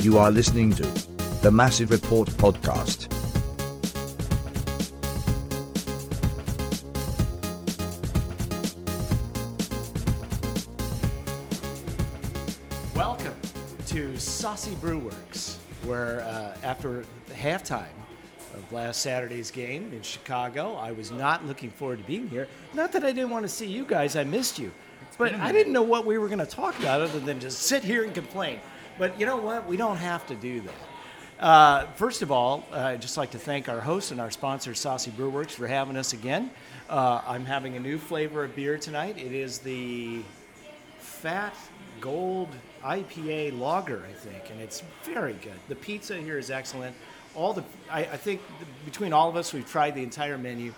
You are listening to the Massive Report podcast. Welcome to Saucy Brewworks, where uh, after the halftime of last Saturday's game in Chicago, I was not looking forward to being here. Not that I didn't want to see you guys, I missed you. But I didn't know what we were going to talk about other than just sit here and complain. But you know what? We don't have to do that. Uh, first of all, uh, I'd just like to thank our host and our sponsor, Saucy Brewworks, for having us again. Uh, I'm having a new flavor of beer tonight. It is the Fat Gold IPA lager, I think, and it's very good. The pizza here is excellent. All the, I, I think between all of us, we've tried the entire menu.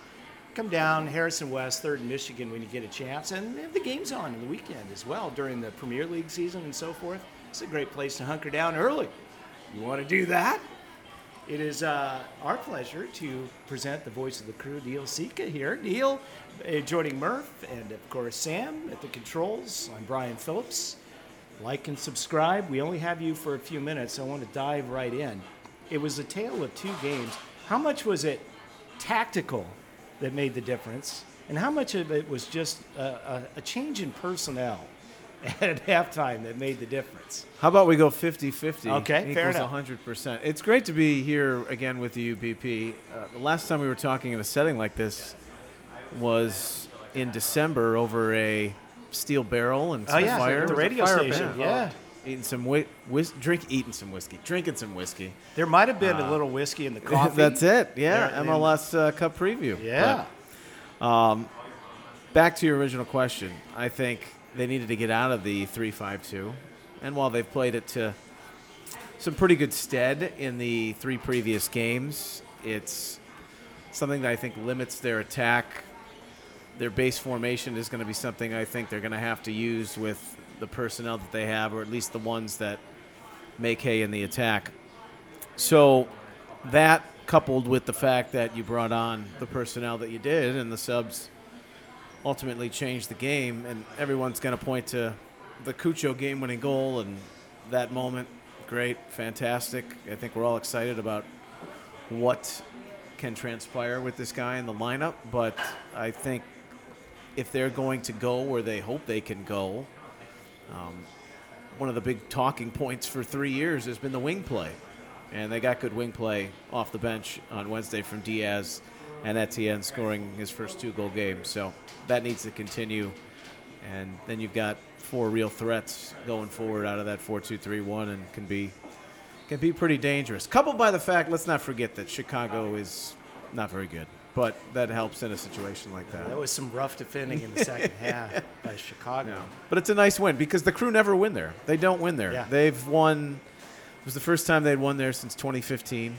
Come down Harrison West, Third and Michigan when you get a chance, and the game's on in the weekend as well during the Premier League season and so forth. It's a great place to hunker down early. You want to do that? It is uh, our pleasure to present the voice of the crew, Neil Sika here. Neil, uh, joining Murph, and of course Sam at the controls. I'm Brian Phillips. Like and subscribe. We only have you for a few minutes. I want to dive right in. It was a tale of two games. How much was it tactical that made the difference, and how much of it was just a, a, a change in personnel at halftime that made the difference? How about we go 50 50? Okay, fair enough. 100%. It's great to be here again with the UBP. Uh, the last time we were talking in a setting like this was in December over a steel barrel and Oh some yeah, fire. the radio station. pit. Yeah, Eating some whi- whis- drink, eating some whiskey, drinking some whiskey. there might have been a little whiskey in the coffee. That's it. Yeah, There- MLS uh, Cup preview. Yeah. But back to your original question, I think they needed to get out of the three-five-two, and while they've played it to some pretty good stead in the three previous games, it's something that I think limits their attack. Their base formation is going to be something I think they're going to have to use with the personnel that they have, or at least the ones that make hay in the attack. So that coupled with the fact that you brought on the personnel that you did and the subs ultimately changed the game and everyone's going to point to the Cucho game winning goal and that moment. Great fantastic. I think we're all excited about what can transpire with this guy in the lineup but I think if they're going to go where they hope they can go um, one of the big talking points for three years has been the wing play. And they got good wing play off the bench on Wednesday from Diaz and Etienne scoring his first two goal game. So that needs to continue. And then you've got four real threats going forward out of that 4 2 3 1 and can be can be pretty dangerous. Coupled by the fact, let's not forget that Chicago is not very good. But that helps in a situation like that. That was some rough defending in the second half by Chicago. But it's a nice win because the crew never win there. They don't win there. Yeah. They've won. It was the first time they'd won there since 2015.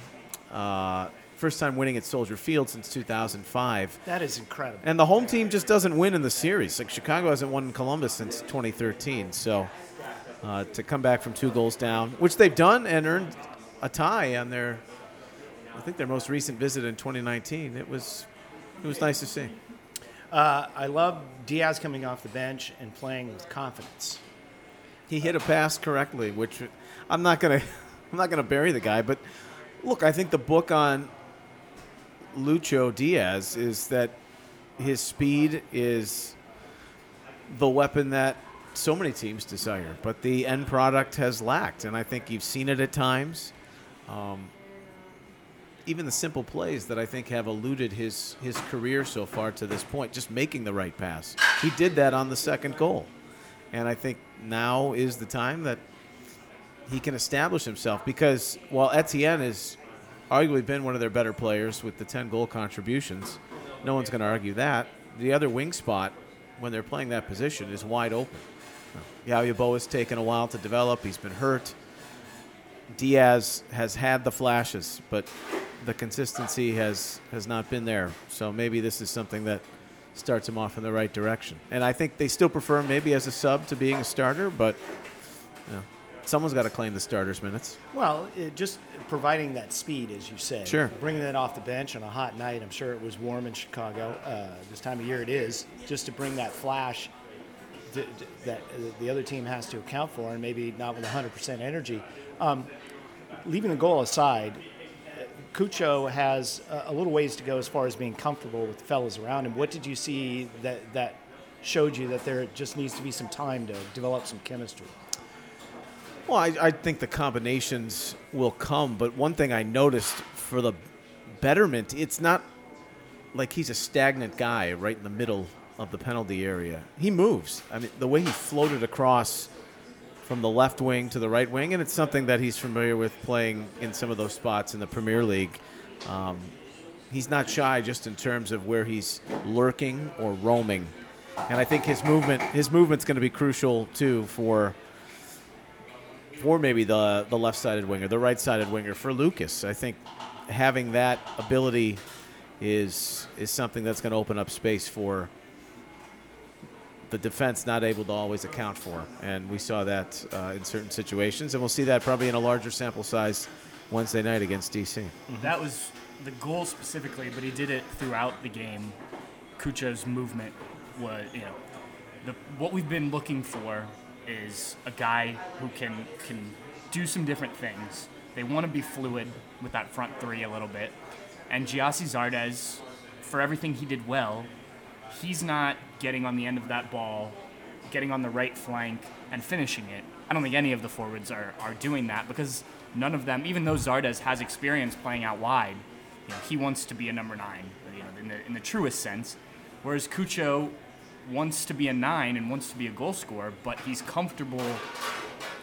Uh, first time winning at Soldier Field since 2005. That is incredible. And the home team just doesn't win in the series. Like Chicago hasn't won in Columbus since 2013. So uh, to come back from two goals down, which they've done and earned a tie on their, I think their most recent visit in 2019. It was, it was nice to see. Uh, I love Diaz coming off the bench and playing with confidence. he hit a pass correctly, which I'm not gonna I'm not gonna bury the guy, but look, I think the book on Lucho Diaz is that his speed is the weapon that so many teams desire, but the end product has lacked, and I think you've seen it at times. Um, even the simple plays that I think have eluded his his career so far to this point, just making the right pass. He did that on the second goal. And I think now is the time that he can establish himself because while Etienne has arguably been one of their better players with the 10 goal contributions, no one's going to argue that. The other wing spot, when they're playing that position, is wide open. Yeboah has taken a while to develop. He's been hurt. Diaz has had the flashes, but the consistency has, has not been there. So maybe this is something that starts him off in the right direction. And I think they still prefer him maybe as a sub to being a starter, but you know, someone's got to claim the starters minutes. Well, it just providing that speed, as you said. Sure. Bringing that off the bench on a hot night. I'm sure it was warm in Chicago. Uh, this time of year it is. Just to bring that flash th- th- that uh, the other team has to account for, and maybe not with 100% energy. Um, leaving the goal aside, Cucho has a, a little ways to go as far as being comfortable with the fellas around him. What did you see that that showed you that there just needs to be some time to develop some chemistry? Well, I, I think the combinations will come, but one thing I noticed for the betterment, it's not like he's a stagnant guy right in the middle of the penalty area. He moves. I mean, the way he floated across from the left wing to the right wing, and it's something that he's familiar with playing in some of those spots in the Premier League. Um, he's not shy just in terms of where he's lurking or roaming, and I think his movement his movement's going to be crucial too for for maybe the the left-sided winger, the right-sided winger for Lucas. I think having that ability is is something that's going to open up space for the defense not able to always account for, and we saw that uh, in certain situations, and we'll see that probably in a larger sample size Wednesday night against DC. That was the goal specifically, but he did it throughout the game. Cucho's movement was, you know, the, what we've been looking for is a guy who can can do some different things. They want to be fluid with that front three a little bit, and Gyasi Zardes, for everything he did well, he's not getting on the end of that ball, getting on the right flank and finishing it. I don't think any of the forwards are, are doing that because none of them, even though Zardes has experience playing out wide, you know, he wants to be a number nine, you know, in the, in the truest sense. Whereas Cucho wants to be a nine and wants to be a goal scorer, but he's comfortable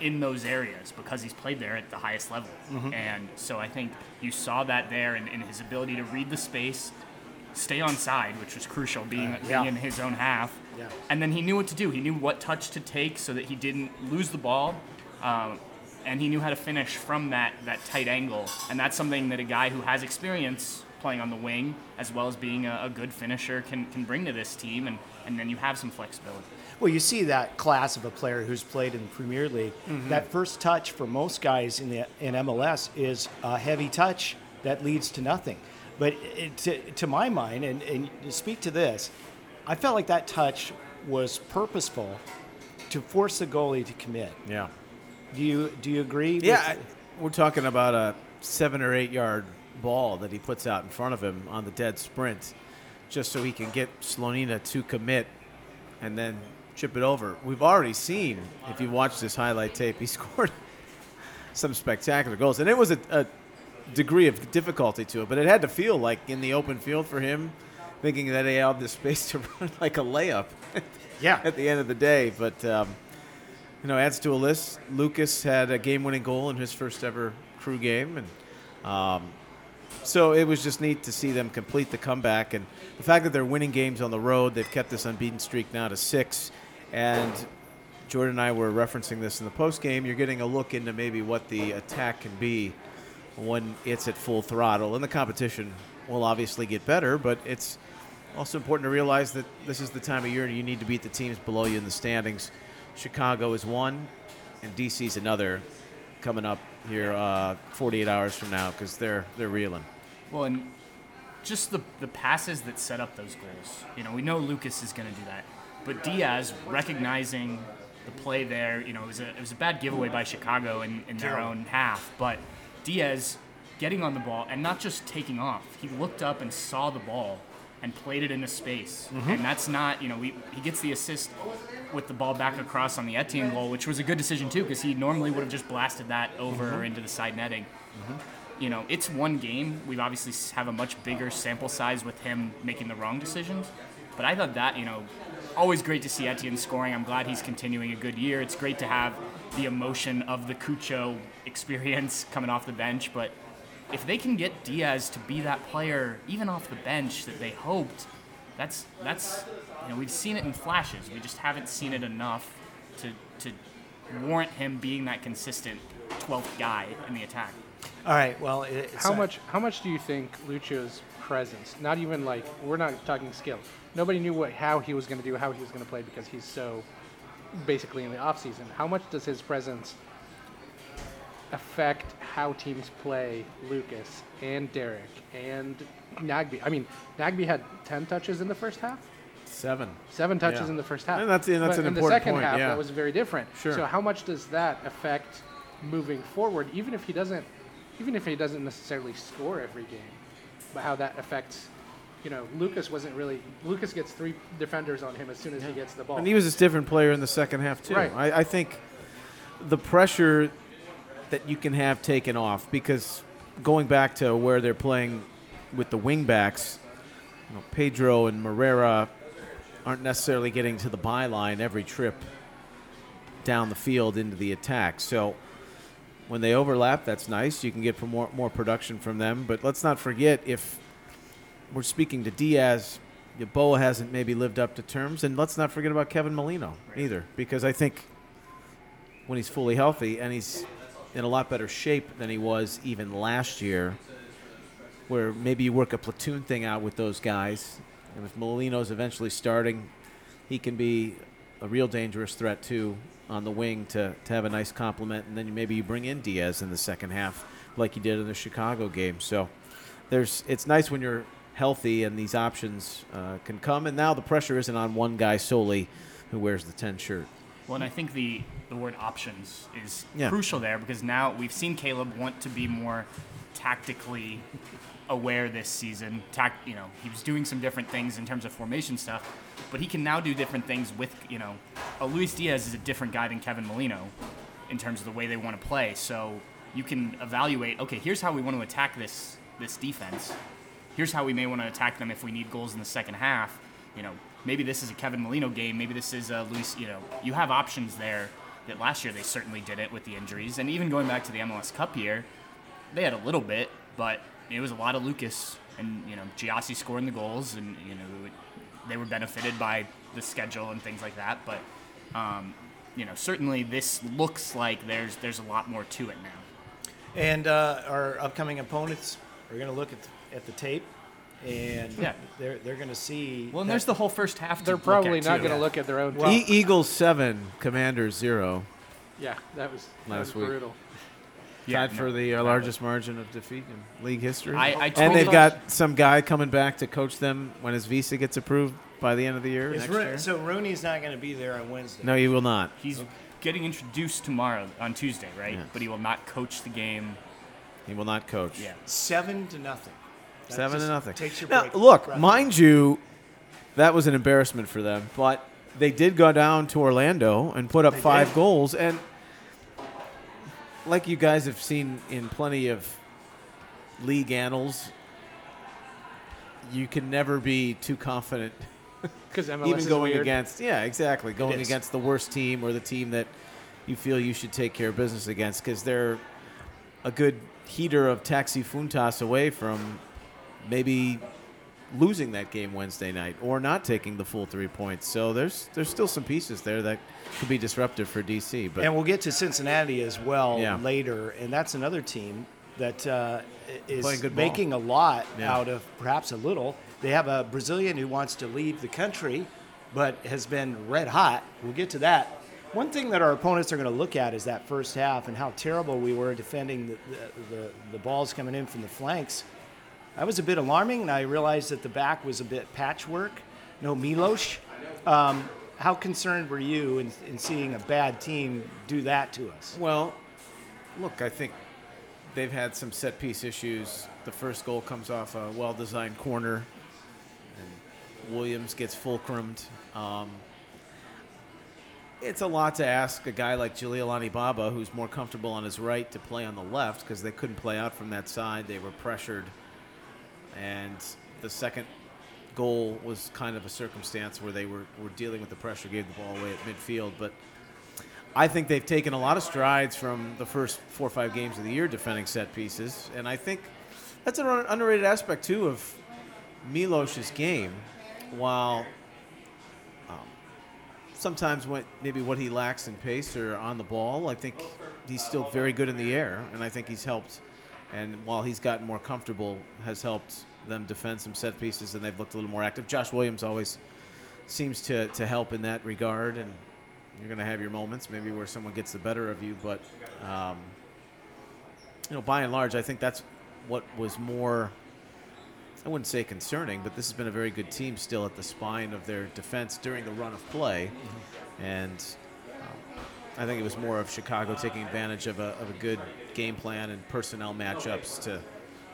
in those areas because he's played there at the highest level. And so I think you saw that there in, in his ability to read the space, stay on side, which was crucial, being, yeah. being in his own half. Yeah. And then he knew what to do. He knew what touch to take so that he didn't lose the ball. Um, and he knew how to finish from that, that tight angle. And that's something that a guy who has experience playing on the wing, as well as being a, a good finisher, can, can bring to this team. And, and then you have some flexibility. Well, you see that class of a player who's played in the Premier League. Mm-hmm. That first touch for most guys in the in MLS is a heavy touch that leads to nothing. But it, to, to my mind, and, and to speak to this, I felt like that touch was purposeful to force the goalie to commit. Yeah. Do you do you agree? with- Yeah, I- we're talking about a seven or eight yard ball that he puts out in front of him on the dead sprint, just so he can get Slonina to commit and then chip it over. We've already seen, if you watch this highlight tape, he scored some spectacular goals, and it was a, a degree of difficulty to it, but it had to feel like in the open field for him, thinking that he had the space to run like a layup. Yeah. at the end of the day, but. Um, you know, adds to a list. Lucas had a game-winning goal in his first ever crew game, and um, so it was just neat to see them complete the comeback. And the fact that they're winning games on the road, they've kept this unbeaten streak now to six. And Jordan and I were referencing this in the post game. You're getting a look into maybe what the attack can be when it's at full throttle, and the competition will obviously get better. But it's also important to realize that this is the time of year you need to beat the teams below you in the standings. Chicago is one, and DC's another coming up here uh, 48 hours from now because they're they're reeling. Well, and just the, the passes that set up those goals. You know, we know Lucas is going to do that. But Diaz recognizing the play there, you know, it was a, it was a bad giveaway by Chicago in, in their own half. But Diaz getting on the ball and not just taking off. He looked up and saw the ball and played it into space. Mm-hmm. And that's not, you know, we, he gets the assist with the ball back across on the Etienne goal, which was a good decision too, because he normally would have just blasted that over or into the side netting mm-hmm. you know, it's one game. We obviously have a much bigger sample size with him making the wrong decisions. But I thought that, you know, always great to see Etienne scoring. I'm glad he's continuing a good year. It's great to have the emotion of the Cucho experience coming off the bench. But if they can get Diaz to be that player, even off the bench, that they hoped, that's that's you know we've seen it in flashes. We just haven't seen it enough to to warrant him being that consistent 12th guy in the attack. All right. Well, it- it's How uh, much? How much do you think Lucio's presence? Not even like we're not talking skill. Nobody knew what how he was going to do, how he was going to play because he's so basically in the off season. How much does his presence affect how teams play Lucas and Derrick and Nagbe? I mean, Nagbe had ten touches in the first half. Seven. Seven touches Yeah. in the first half. And that's- and that's but an in the second point, half, yeah. that was very different. Sure. So how much does that affect moving forward? Even if he doesn't even if he doesn't necessarily score every game, but how that affects. You know, Lucas wasn't really. Lucas gets three defenders on him as soon as he gets the ball. And he was a different player in the second half too. Right. I, I think the pressure that you can have taken off because going back to where they're playing with the wingbacks, you know, Pedro and Moreira aren't necessarily getting to the byline every trip down the field into the attack. So when they overlap, that's nice. You can get more more production from them. But let's not forget if we're speaking to Diaz, Boa hasn't maybe lived up to terms, and let's not forget about Kevin Molino either, because I think when he's fully healthy and he's in a lot better shape than he was even last year, where maybe you work a platoon thing out with those guys, and if Molino's eventually starting, he can be a real dangerous threat too on the wing to, to have a nice complement, and then maybe you bring in Diaz in the second half, like you did in the Chicago game. So there's it's nice when you're healthy and these options uh, can come, and now the pressure isn't on one guy solely who wears the 10 shirt. Well, and I think the, the word options is Yeah. crucial there because now we've seen Caleb want to be more tactically aware this season. Tac- you know, he was doing some different things in terms of formation stuff, but he can now do different things with, you know, a Luis Diaz is a different guy than Kevin Molino in terms of the way they want to play. So you can evaluate, okay, here's how we want to attack this this defense. Here's how we may want to attack them if we need goals in the second half. You know, maybe this is a Kevin Molino game. Maybe this is a Luis. You know, you have options there that last year they certainly did it with the injuries, and even going back to the MLS Cup year, they had a little bit, but it was a lot of Lucas and you know Gyasi scoring the goals, and you know they were benefited by the schedule and things like that. But um, you know, certainly this looks like there's there's a lot more to it now. And uh, our upcoming opponents are going to look at the, at the tape, and Yeah. they're they're going to see. Well, and there's the whole first half. to They're look probably at, not going to look at their own. Well- E- Eagles seven, Commanders zero. yeah, that was, that Last was week. brutal. Yeah, tied for the uh, largest margin of defeat in league history. I- I and they've us- got some guy coming back to coach them when his visa gets approved by the end of the year. Next Ro- year. so Rooney's not going to be there on Wednesday. No, he will not. He's getting introduced tomorrow on Tuesday, right? Yes. But he will not coach the game. He will not coach. Yeah. Seven to nothing. That Seven to nothing. Takes your now, break. look, breath mind you, that was an embarrassment for them, but they did go down to Orlando and put up They five did. goals. And like you guys have seen in plenty of league annals, you can never be too confident Because even going weird. against yeah exactly going against the worst team or the team that you feel you should take care of business against because they're a good heater of Taxi Fountas away from maybe losing that game Wednesday night or not taking the full three points so there's there's still some pieces there that could be disruptive for DC but And we'll get to Cincinnati as well Yeah. later, and that's another team that uh, is good making a lot Yeah. out of perhaps a little. They have a Brazilian who wants to leave the country, but has been red hot. We'll get to that. One thing that our opponents are going to look at is that first half and how terrible we were defending the, the, the, the balls coming in from the flanks. That was a bit alarming, and I realized that the back was a bit patchwork. No Milos. Um, how concerned were you in, in seeing a bad team do that to us? Well, look, I think they've had some set piece issues. The first goal comes off a well designed corner, and Williams gets fulcrumed. Um, it's a lot to ask a guy like Giuliani Baba, who's more comfortable on his right, to play on the left because they couldn't play out from that side. They were pressured. And the second goal was kind of a circumstance where they were, were dealing with the pressure, gave the ball away at midfield. But I think they've taken a lot of strides from the first four or five games of the year defending set pieces, and I think that's an underrated aspect too of Milos's game. While um, sometimes when maybe what he lacks in pace or on the ball, I think he's still very good in the air, and I think he's helped. And while he's gotten more comfortable, has helped them defend some set pieces, and they've looked a little more active. Josh Williams always seems to, to help in that regard, and you're going to have your moments, maybe where someone gets the better of you, but um, you know, by and large, I think that's what was more. I wouldn't say concerning, but this has been a very good team still at the spine of their defense during the run of play, and um, I think it was more of Chicago taking advantage of a, of a good game plan and personnel matchups to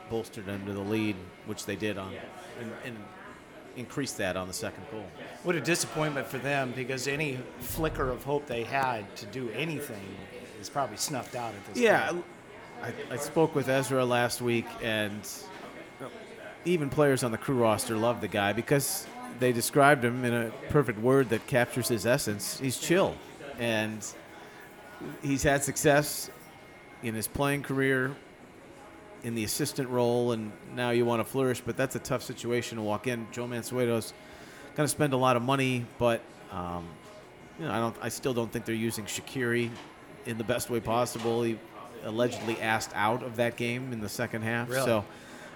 bolster them to the lead, which they did on, and, and increase that on the second goal. What a disappointment for them because any flicker of hope they had to do anything is probably snuffed out at this Yeah, point. I, I spoke with Ezra last week, and even players on the crew roster love the guy because they described him in a perfect word that captures his essence. He's chill, and he's had success in his playing career in the assistant role, and now you want to flourish, but that's a tough situation to walk in. Joe Mansueto's going to spend a lot of money, but um, you know, I don't. I still don't think they're using Shaqiri in the best way possible. He allegedly asked out of that game in the second half. Really? So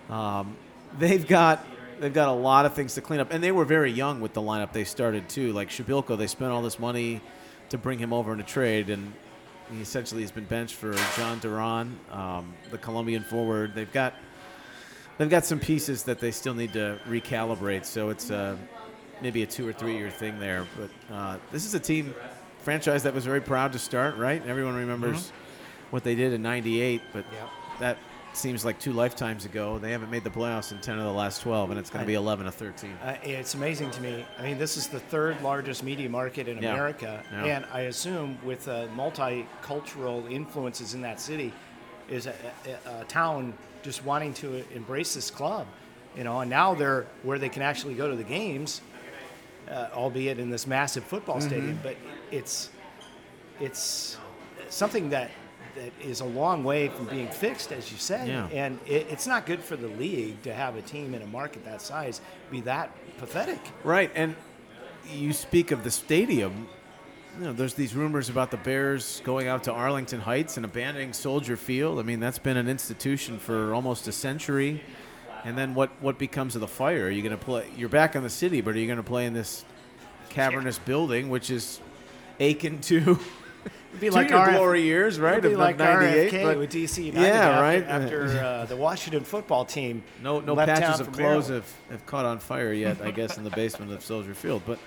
um, they've got they've got a lot of things to clean up, and they were very young with the lineup they started too. Like Przybyłko, they spent all this money to bring him over in a trade, and he essentially has been benched for Jhon Durán, um, the Colombian forward. They've got they've got some pieces that they still need to recalibrate. So it's uh, maybe a two or three year thing there. But uh, this is a team franchise that was very proud to start, right? Everyone remembers what they did in '98, but Yep. that seems like two lifetimes ago. They haven't made the playoffs in 10 of the last 12, and it's going to be 11 of 13. Uh, it's amazing to me. I mean, this is the third largest media market in Yeah. America, Yeah. and I assume with uh, multicultural influences in that city, is a, a, a town just wanting to embrace this club, you know. And now they're where they can actually go to the games, uh, albeit in this massive football Mm-hmm. stadium. But it's it's something that that is a long way from being fixed, as you said. Yeah. And it, it's not good for the league to have a team in a market that size be that pathetic. Right, and you speak of the stadium. You know, there's these rumors about the Bears going out to Arlington Heights and abandoning Soldier Field. I mean, that's been an institution for almost a century. And then what, what becomes of the fire? Are you going to play? You're back in the city, but are you going to play in this cavernous building, which is akin to be to like your RF glory years, right? It'd be like 98, but- with DC United Yeah, after, right. after uh, the Washington football team. No, no left patches town of clothes Maryland. have, have caught on fire yet. I guess in the basement of Soldier Field, but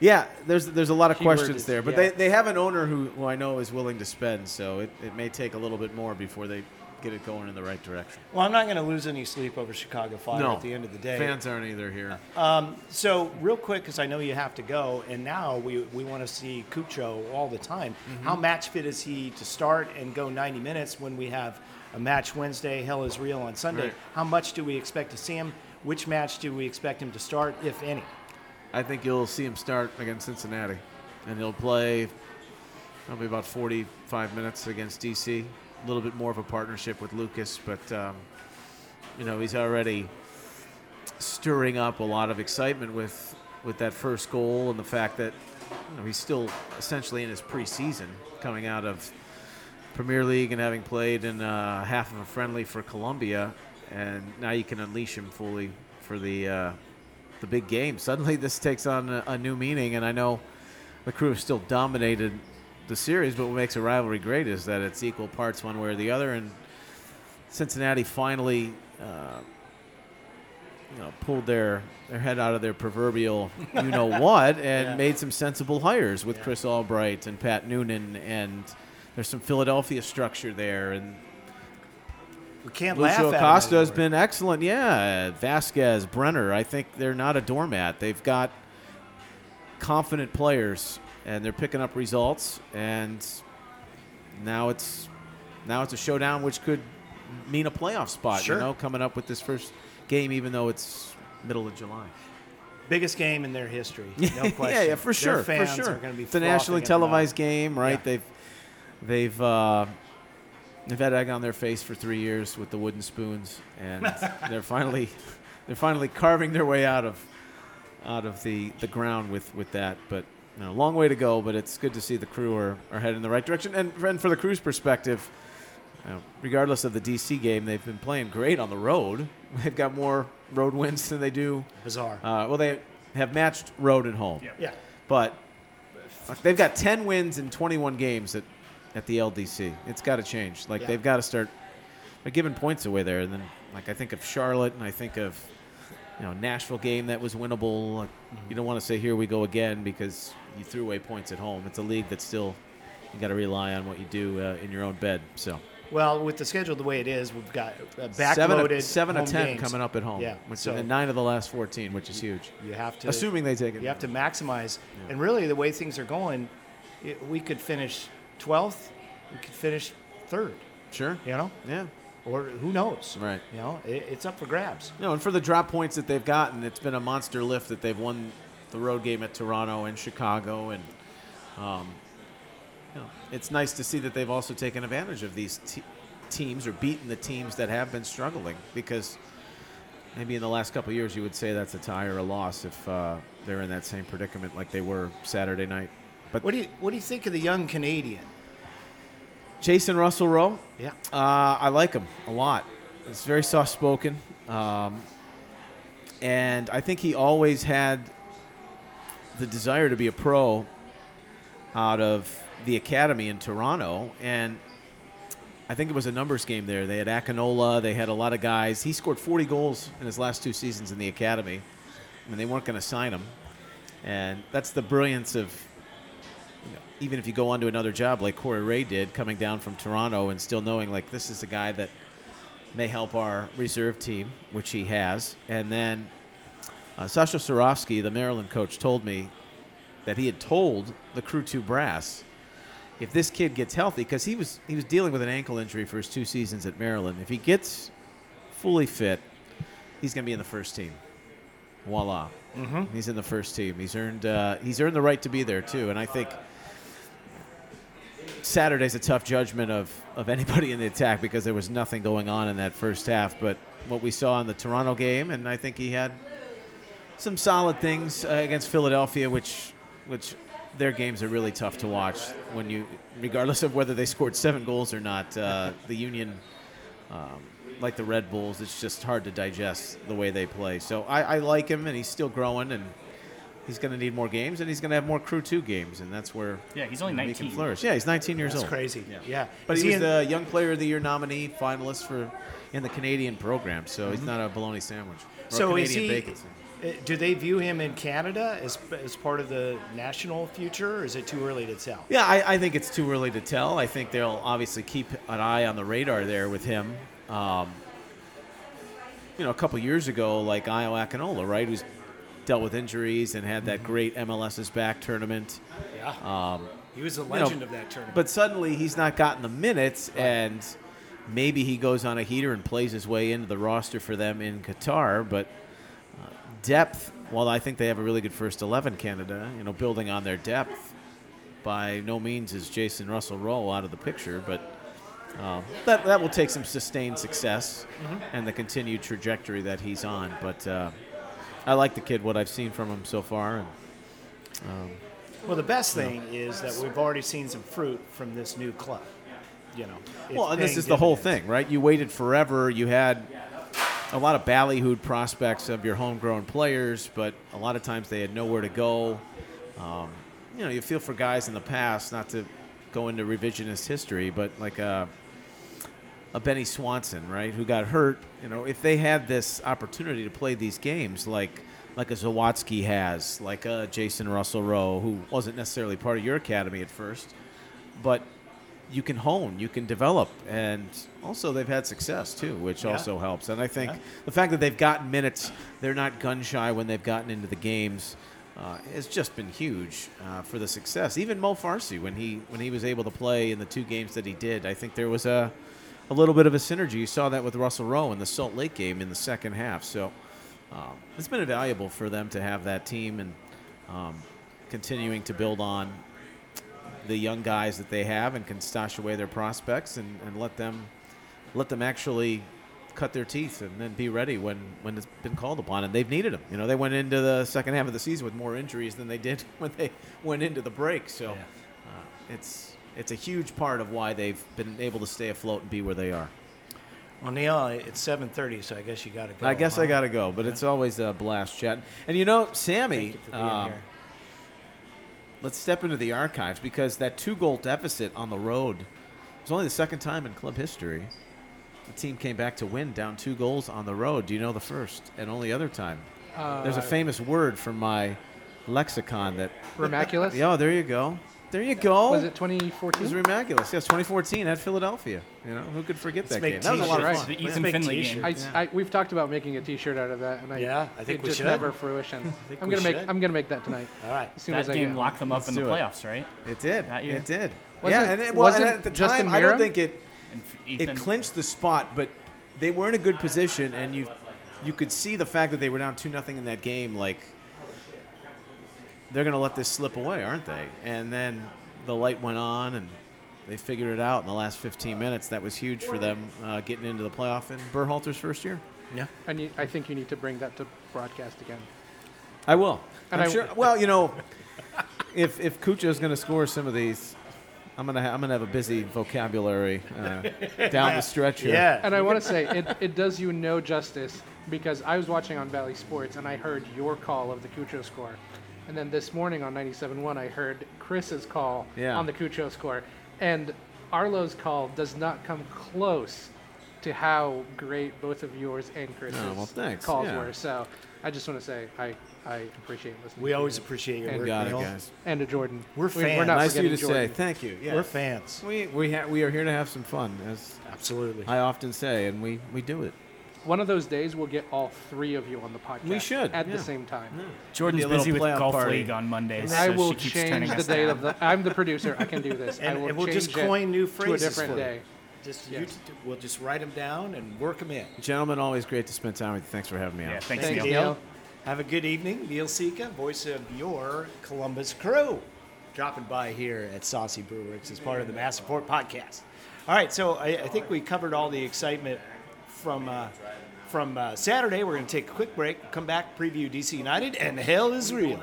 yeah, there's there's a lot of Keyword questions is- there. But yeah. they, they have an owner who, who I know is willing to spend, so it, it may take a little bit more before they get it going in the right direction. Well, I'm not going to lose any sleep over Chicago Fire no, at the end of the day. fans aren't either here. So, real quick, because I know you have to go, and now we, we want to see Cucho all the time. Mm-hmm. How match fit is he to start and go 90 minutes when we have a match Wednesday, Hell is Real on Sunday? Right. How much do we expect to see him? Which match do we expect him to start, if any? I think you'll see him start against Cincinnati, and he'll play probably about 45 minutes against DC. A little bit more of a partnership with Lucas, but um, you know he's already stirring up a lot of excitement with with that first goal and the fact that you know, he's still essentially in his preseason, coming out of Premier League and having played in uh, half of a friendly for Colombia, and now you can unleash him fully for the uh, the big game. Suddenly, this takes on a, a new meaning, and I know the crew still dominated the series, but what makes a rivalry great is that it's equal parts one way or the other, and Cincinnati finally. Uh, you know, pulled their, their head out of their proverbial you know what and Yeah. made some sensible hires with Chris Albright and Pat Noonan and there's some Philadelphia structure there and We can't laugh Luciano Acosta has been excellent. Yeah, Vazquez, Brenner. I think they're not a doormat. They've got confident players, and they're picking up results. And now it's now it's a showdown, which could mean a playoff spot. Sure. You know, coming up with this first game, even though it's middle of July. biggest game in their history. No question. yeah, yeah, for sure, for sure. Are gonna be it's a nationally at the mouth. televised game, right? Yeah. They've they've uh, they've had egg on their face for three years with the wooden spoons, and they're finally they're finally carving their way out of out of the, the ground with, with that. But you know, long way to go. But it's good to see the crew are, are heading in the right direction. And, and for the crew's perspective, you know, regardless of the DC game, they've been playing great on the road. They've got more road wins than they do. Bizarre. Uh, well, they have matched road and home. Yeah. yeah. But they've got 10 wins in 21 games at, at the LDC. It's got to change. Like, Yeah. they've got to start giving points away there. And then, like, I think of Charlotte and I think of, you know, Nashville game that was winnable. Like, You don't want to say, here we go again because you threw away points at home. It's a league that still you got to rely on what you do uh, in your own bed. So Well, with the schedule the way it is, we've got uh, seven, backloaded of, seven of ten games. coming up at home. Yeah, which so and nine of the last fourteen, which is huge. you have to Assuming they take it. you have to maximize. And really, the way things are going, it, we could finish 12th, we could finish third. Sure. You know, Yeah. or who knows? Right. You know, it, it's up for grabs. No, and for the drop points that they've gotten, it's been a monster lift that they've won the road game at Toronto and Chicago, and um, you know, it's nice to see that they've also taken advantage of these te- teams or beaten the teams that have been struggling because maybe in the last couple of years you would say that's a tie or a loss if uh, they're in that same predicament like they were Saturday night. But What do you What do you think of the young Canadian? Jacen Russell Rowe, Yeah. Uh, I like him a lot. He's very soft spoken. Um, and I think he always had the desire to be a pro out of the academy in Toronto. And I think it was a numbers game there. They had Akinola, they had a lot of guys. He scored 40 goals in his last two seasons in the academy. I mean, they weren't going to sign him. And that's the brilliance of you know, even if you go on to another job like Corey Ray did, coming down from Toronto and still knowing like this is a guy that may help our reserve team, which he has. And then uh, Sasho Cirovski, the Maryland coach, told me that he had told the Crew Two brass if this kid gets healthy, because he was he was dealing with an ankle injury for his two seasons at Maryland. If he gets fully fit, he's going to be in the first team. Voila, mm-hmm. he's in the first team. He's earned uh, he's earned the right to be there too, and I think. Saturday's a tough judgment of, of anybody in the attack because there was nothing going on in that first half. But what we saw in the Toronto game, and I think he had some solid things uh, against Philadelphia, which which their games are really tough to watch when you, regardless of whether they scored seven goals or not. Uh, the Union, um, like the Red Bulls, it's just hard to digest the way they play. So I, I like him, and he's still growing, and he's going to need more games, and he's going to have more Crew Two games, and that's where Yeah, he's only he 19. can flourish. Yeah, he's 19 years That's old. crazy. Yeah. yeah. But Is he was the Young Player of the Year nominee, finalist for in the Canadian program, so he's not a bologna sandwich. Or Mm-hmm. so a is Canadian he? Uh, Do they view him in Canada as, as part of the national future, or is it too early to tell? Yeah, I, I think it's too early to tell. I think they'll obviously keep an eye on the radar there with him. Um, you know, a couple years ago, like Ayo Akinola, right, who's dealt with injuries and had that great MLS's back tournament. Yeah. Um, he was a know, legend of that tournament. But suddenly he's not gotten the minutes, and maybe he goes on a heater and plays his way into the roster for them in Qatar. But depth, while I think they have a really good first 11, Canada, you know, building on their depth, by no means is Jacen Russell Rowe out of the picture, but um, that, that will take some sustained success and the continued trajectory that he's on. But uh, I like the kid, what I've seen from him so far. And, um, well, the best thing is that we've already seen some fruit from this new club. You know. well, and this is the whole thing, right? You waited forever. You had a lot of ballyhooed prospects of your homegrown players, but a lot of times they had nowhere to go. Um, you know, you feel for guys in the past, not to go into revisionist history, but like a, a Benny Swanson, right, who got hurt. You know, if they had this opportunity to play these games, like like a Zawadzki has, like a Jacen Russell Rowe, who wasn't necessarily part of your academy at first, but you can hone, you can develop, and also they've had success too, which Yeah. also helps. And I think Yeah. the fact that they've gotten minutes, they're not gun shy when they've gotten into the games, uh, has just been huge uh, for the success. Even Mo Farsi, when he when he was able to play in the two games that he did, I think there was a a little bit of a synergy. You saw that with Russell Rowe in the Salt Lake game in the second half. So um, it's been invaluable for them to have that team and um, continuing to build on the young guys that they have and can stash away their prospects and, and let them let them actually cut their teeth and then be ready when, when it's been called upon. And they've needed them. You know, they went into the second half of the season with more injuries than they did when they went into the break. So Yeah. uh, it's it's a huge part of why they've been able to stay afloat and be where they are. Well, Neil, it's 7:30, so I guess you got to go. I guess I got to go, but it's always a blast chatting. And you know, Sammy, you um, let's step into the archives because that two goal deficit on the road was only the second time in club history the team came back to win down two goals on the road. Do you know the first and only other time? There's a Uh, famous word from my lexicon that. Remaculous? Yeah, there you go. There you go. Was it 2014? It was 2014? ridiculous. Yes, 2014 at Philadelphia. You know, who could forget that make game? That was a lot of fun. The Let's Ethan make Finlay t-shirts. game. I, I, we've talked about making a T-shirt out of that, and I Yeah, I think it we just should. never fruition. think I'm gonna make. I'm gonna make that tonight. All right. As soon That as I game get locked them up Let's in the do it. playoffs, right? It did. That year. It did. Wasn't- yeah, and it, well, and wasn't at the Justin time, I don't Meram? think it And F- it clinched the spot, but they were in a good position, and you you could see the fact that they were down two nothing in that game. Like they're going to let this slip away, aren't they? And then the light went on, and they figured it out in the last 15 minutes. That was huge for them uh, getting into the playoff in Berhalter's first year. Yeah. And you, I think you need to bring that to broadcast again. I will. And I'm I- sure. Well, you know, if if Cucho is going to score some of these. I'm gonna ha- I'm gonna have a busy vocabulary uh, down the stretch here. Yeah. And I want to say it, it does you no justice because I was watching on Bally Sports and I heard your call of the Cucho score. And then this morning on 97.1, I heard Chris's call Yeah. on the Cucho score. And Arlo's call does not come close to how great both of yours and Chris's Oh, well, thanks. calls Yeah. were. So I just want to say I, I appreciate listening. We to always you. appreciate your And work, Got it, Neil. guys. And to Jordan. We're We- We're fans. not nice of you to Jordan. say. Thank you. Yeah. We're fans. We we ha- we are here to have some fun, as Absolutely. I often say, and we, we do it. One of those days we'll get all three of you on the podcast. We should, at yeah. the same time. Jordan's a little busy with golf party. league on Mondays. I so will she keeps change the date of the. I'm the producer. I can do this. I And- will and we'll just coin new to a phrases different for day. Just Yes. t- we'll just write them down and work them in. Gentlemen, always great to spend time with you. Thanks for having me on. Yeah, out. thanks, Thank Neil. Have a good evening. Neil Sika, voice of your Columbus crew, dropping by here at Saucy Brewworks as part of the Mass Support Podcast. All right, so I, I think we covered all the excitement from uh, from uh, Saturday. We're going to take a quick break, come back, preview DC United, and hell is real.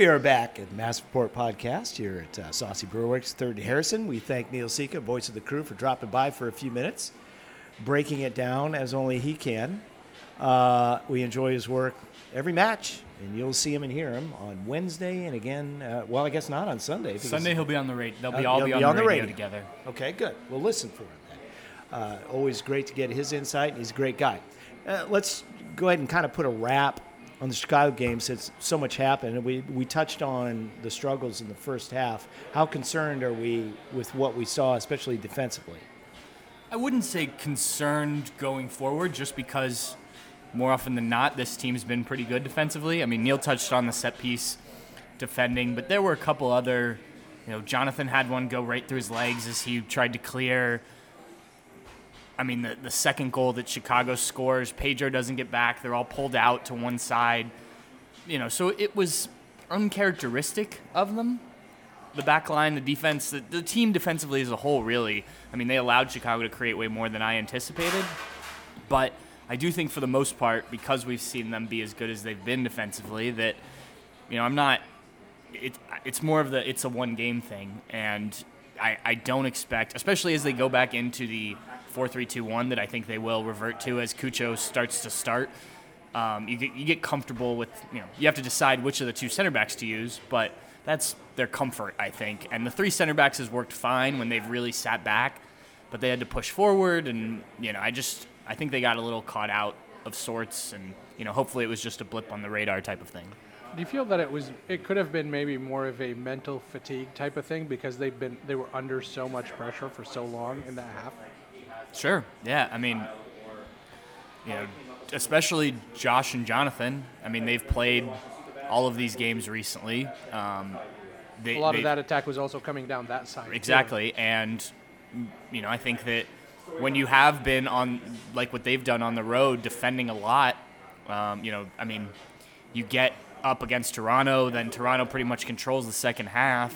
We are back at the Mass Report Podcast here at uh, Saucy Brewerworks, 3rd Harrison. We thank Neil Sika, voice of the crew, for dropping by for a few minutes, breaking it down as only he can. Uh, we enjoy his work every match, and you'll see him and hear him on Wednesday and again, uh, well, I guess not on Sunday. Sunday he'll be on the radio. They'll be Uh, all be be on, on the radio, radio. together. Okay, good. We'll listen for him then. Uh, always great to get his insight. He's a great guy. Uh, let's go ahead and kind of put a wrap on the Chicago game since so much happened. And we, we touched on the struggles in the first half. How concerned are we with what we saw, especially defensively? I wouldn't say concerned going forward, just because more often than not, this team's been pretty good defensively. I mean, Neil touched on the set piece defending, but there were a couple other. You know, Jonathan had one go right through his legs as he tried to clear. I mean, the, the second goal that Chicago scores, Pedro doesn't get back. They're all pulled out to one side. You know, so it was uncharacteristic of them the back line, the defense, the, the team defensively as a whole, really. I mean, they allowed Chicago to create way more than I anticipated. But I do think, for the most part, because we've seen them be as good as they've been defensively, that you know I'm not. It, it's more of the it's a one game thing, and I, I don't expect, especially as they go back into the four three two one, that I think they will revert to as Cucho starts to start. Um, you get you get comfortable with you know you have to decide which of the two center backs to use, but that's their comfort, I think. And the three center backs has worked fine when they've really sat back, but they had to push forward, and you know I just I think they got a little caught out of sorts, and you know hopefully it was just a blip on the radar type of thing. Do you feel that it was? It could have been maybe more of a mental fatigue type of thing because they've been they were under so much pressure for so long in that half. Sure. Yeah. I mean, you know, especially Josh and Jonathan. I mean, they've played all of these games recently. Um, they, A lot they- of that attack was also coming down that side. too. Exactly. And, mm, you know, I think that when you have been on, like what they've done on the road, defending a lot, um, you know, I mean, you get up against Toronto, then Toronto pretty much controls the second half.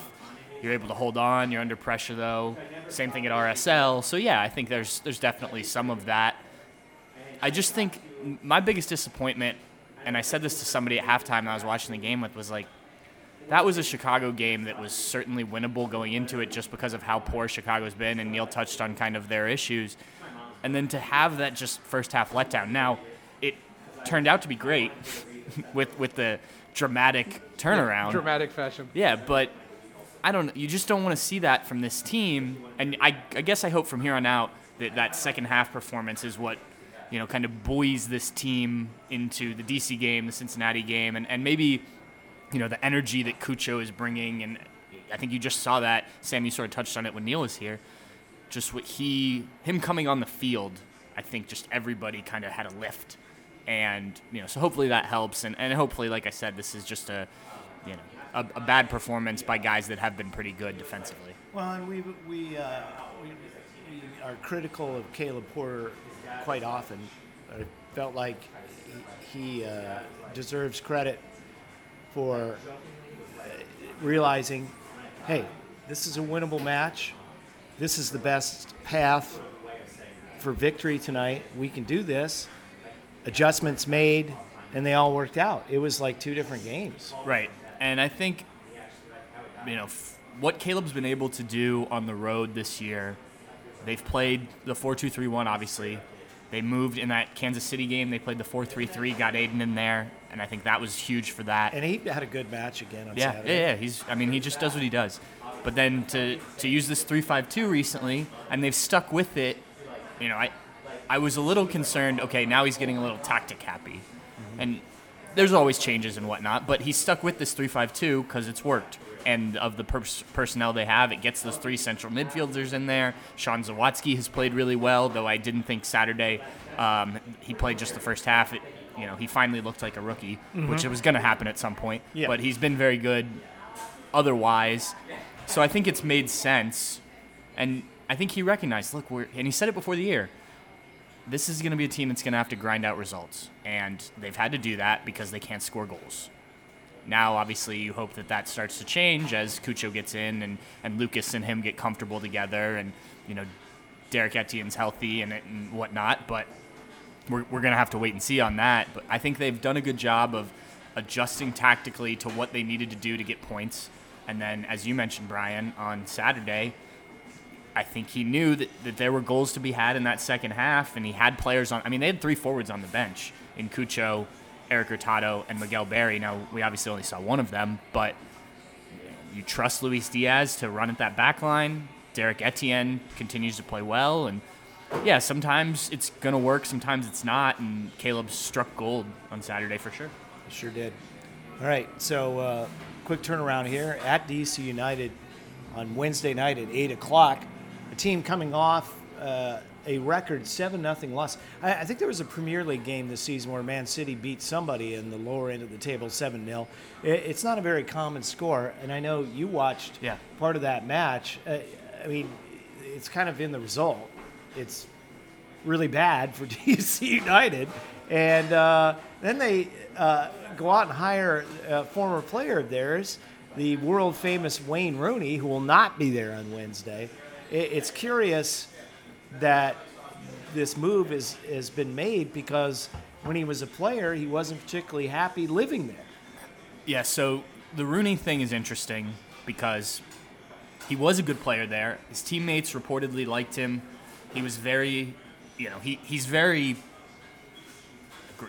You're able to hold on. You're under pressure, though. Same thing at RSL. So, yeah, I think there's, there's definitely some of that. I just think my biggest disappointment, and I said this to somebody at halftime that I was watching the game with, was like, that was a Chicago game that was certainly winnable going into it just because of how poor Chicago's been, and Neil touched on kind of their issues. And then to have that just first half letdown. Now, it turned out to be great with with the dramatic turnaround. Dramatic fashion. Yeah, but I don't. You just don't want to see that from this team. And I, I guess I hope from here on out that that second half performance is what, you know, kind of buoys this team into the DC game, the Cincinnati game, and, and maybe, you know, the energy that Cucho is bringing. And I think you just saw that. Sam, you sort of touched on it when Neil was here. Just what he, him coming on the field, I think just everybody kind of had a lift. And, you know, so hopefully that helps. And, and hopefully, like I said, this is just a, you know, a, a bad performance by guys that have been pretty good defensively. Well, and we we, uh, we we are critical of Caleb Porter quite often. I felt like he, he uh, deserves credit for realizing, hey, this is a winnable match. This is the best path for victory tonight. We can do this. Adjustments made, and they all worked out. It was like two different games. Right. And I think, you know, f- what Caleb's been able to do on the road this year, they've played the 4 2 3 1, obviously. They moved in that Kansas City game. They played the 4 3 3, got Aidan in there. And I think that was huge for that. And he had a good match again on yeah, Saturday. yeah, yeah. He's, I mean, he just does what he does. But then to, to use this 3 5 2 recently, and they've stuck with it, you know, I, I was a little concerned. Okay, now he's getting a little tactic happy, mm-hmm. and there's always changes and whatnot. But he's stuck with this three-five-two because it's worked, and of the pers- personnel they have, it gets those three central midfielders in there. Sean Zawadzki has played really well, though I didn't think Saturday um, he played just the first half. It, you know, he finally looked like a rookie, which it was going to happen at some point. Yeah. But he's been very good otherwise. So I think it's made sense. And I think he recognized, look, we're, and he said it before the year, this is going to be a team that's going to have to grind out results. And they've had to do that because they can't score goals. Now, obviously, you hope that that starts to change as Cucho gets in and, and Lucas and him get comfortable together and, you know, Derrick Etienne's healthy and, and whatnot. But we're, we're going to have to wait and see on that. But I think they've done a good job of adjusting tactically to what they needed to do to get points. And then, as you mentioned, Brian, on Saturday, I think he knew that, that there were goals to be had in that second half, and he had players on. I mean, they had three forwards on the bench in Cucho, Erik Hurtado, and Miguel Berry. Now, we obviously only saw one of them, but you trust Luis Diaz to run at that back line. Derrick Etienne continues to play well, and yeah, sometimes it's gonna work, sometimes it's not. And Caleb struck gold on Saturday for sure. Sure did. All right, so uh, quick turnaround here at DC United on Wednesday night at 8 o'clock. A team coming off uh, a record 7 0 loss. I, I think there was a Premier League game this season where Man City beat somebody in the lower end of the table 7 0. It's not a very common score, and I know you watched Yeah. part of that match. Uh, I mean, it's kind of in the result. It's really bad for DC United. And uh, then they uh, go out and hire a former player of theirs, the world famous Wayne Rooney, who will not be there on Wednesday. It, it's curious that this move is, has been made because when he was a player, he wasn't particularly happy living there. Yeah, so the Rooney thing is interesting because he was a good player there. His teammates reportedly liked him. He was very, you know, he, he's very,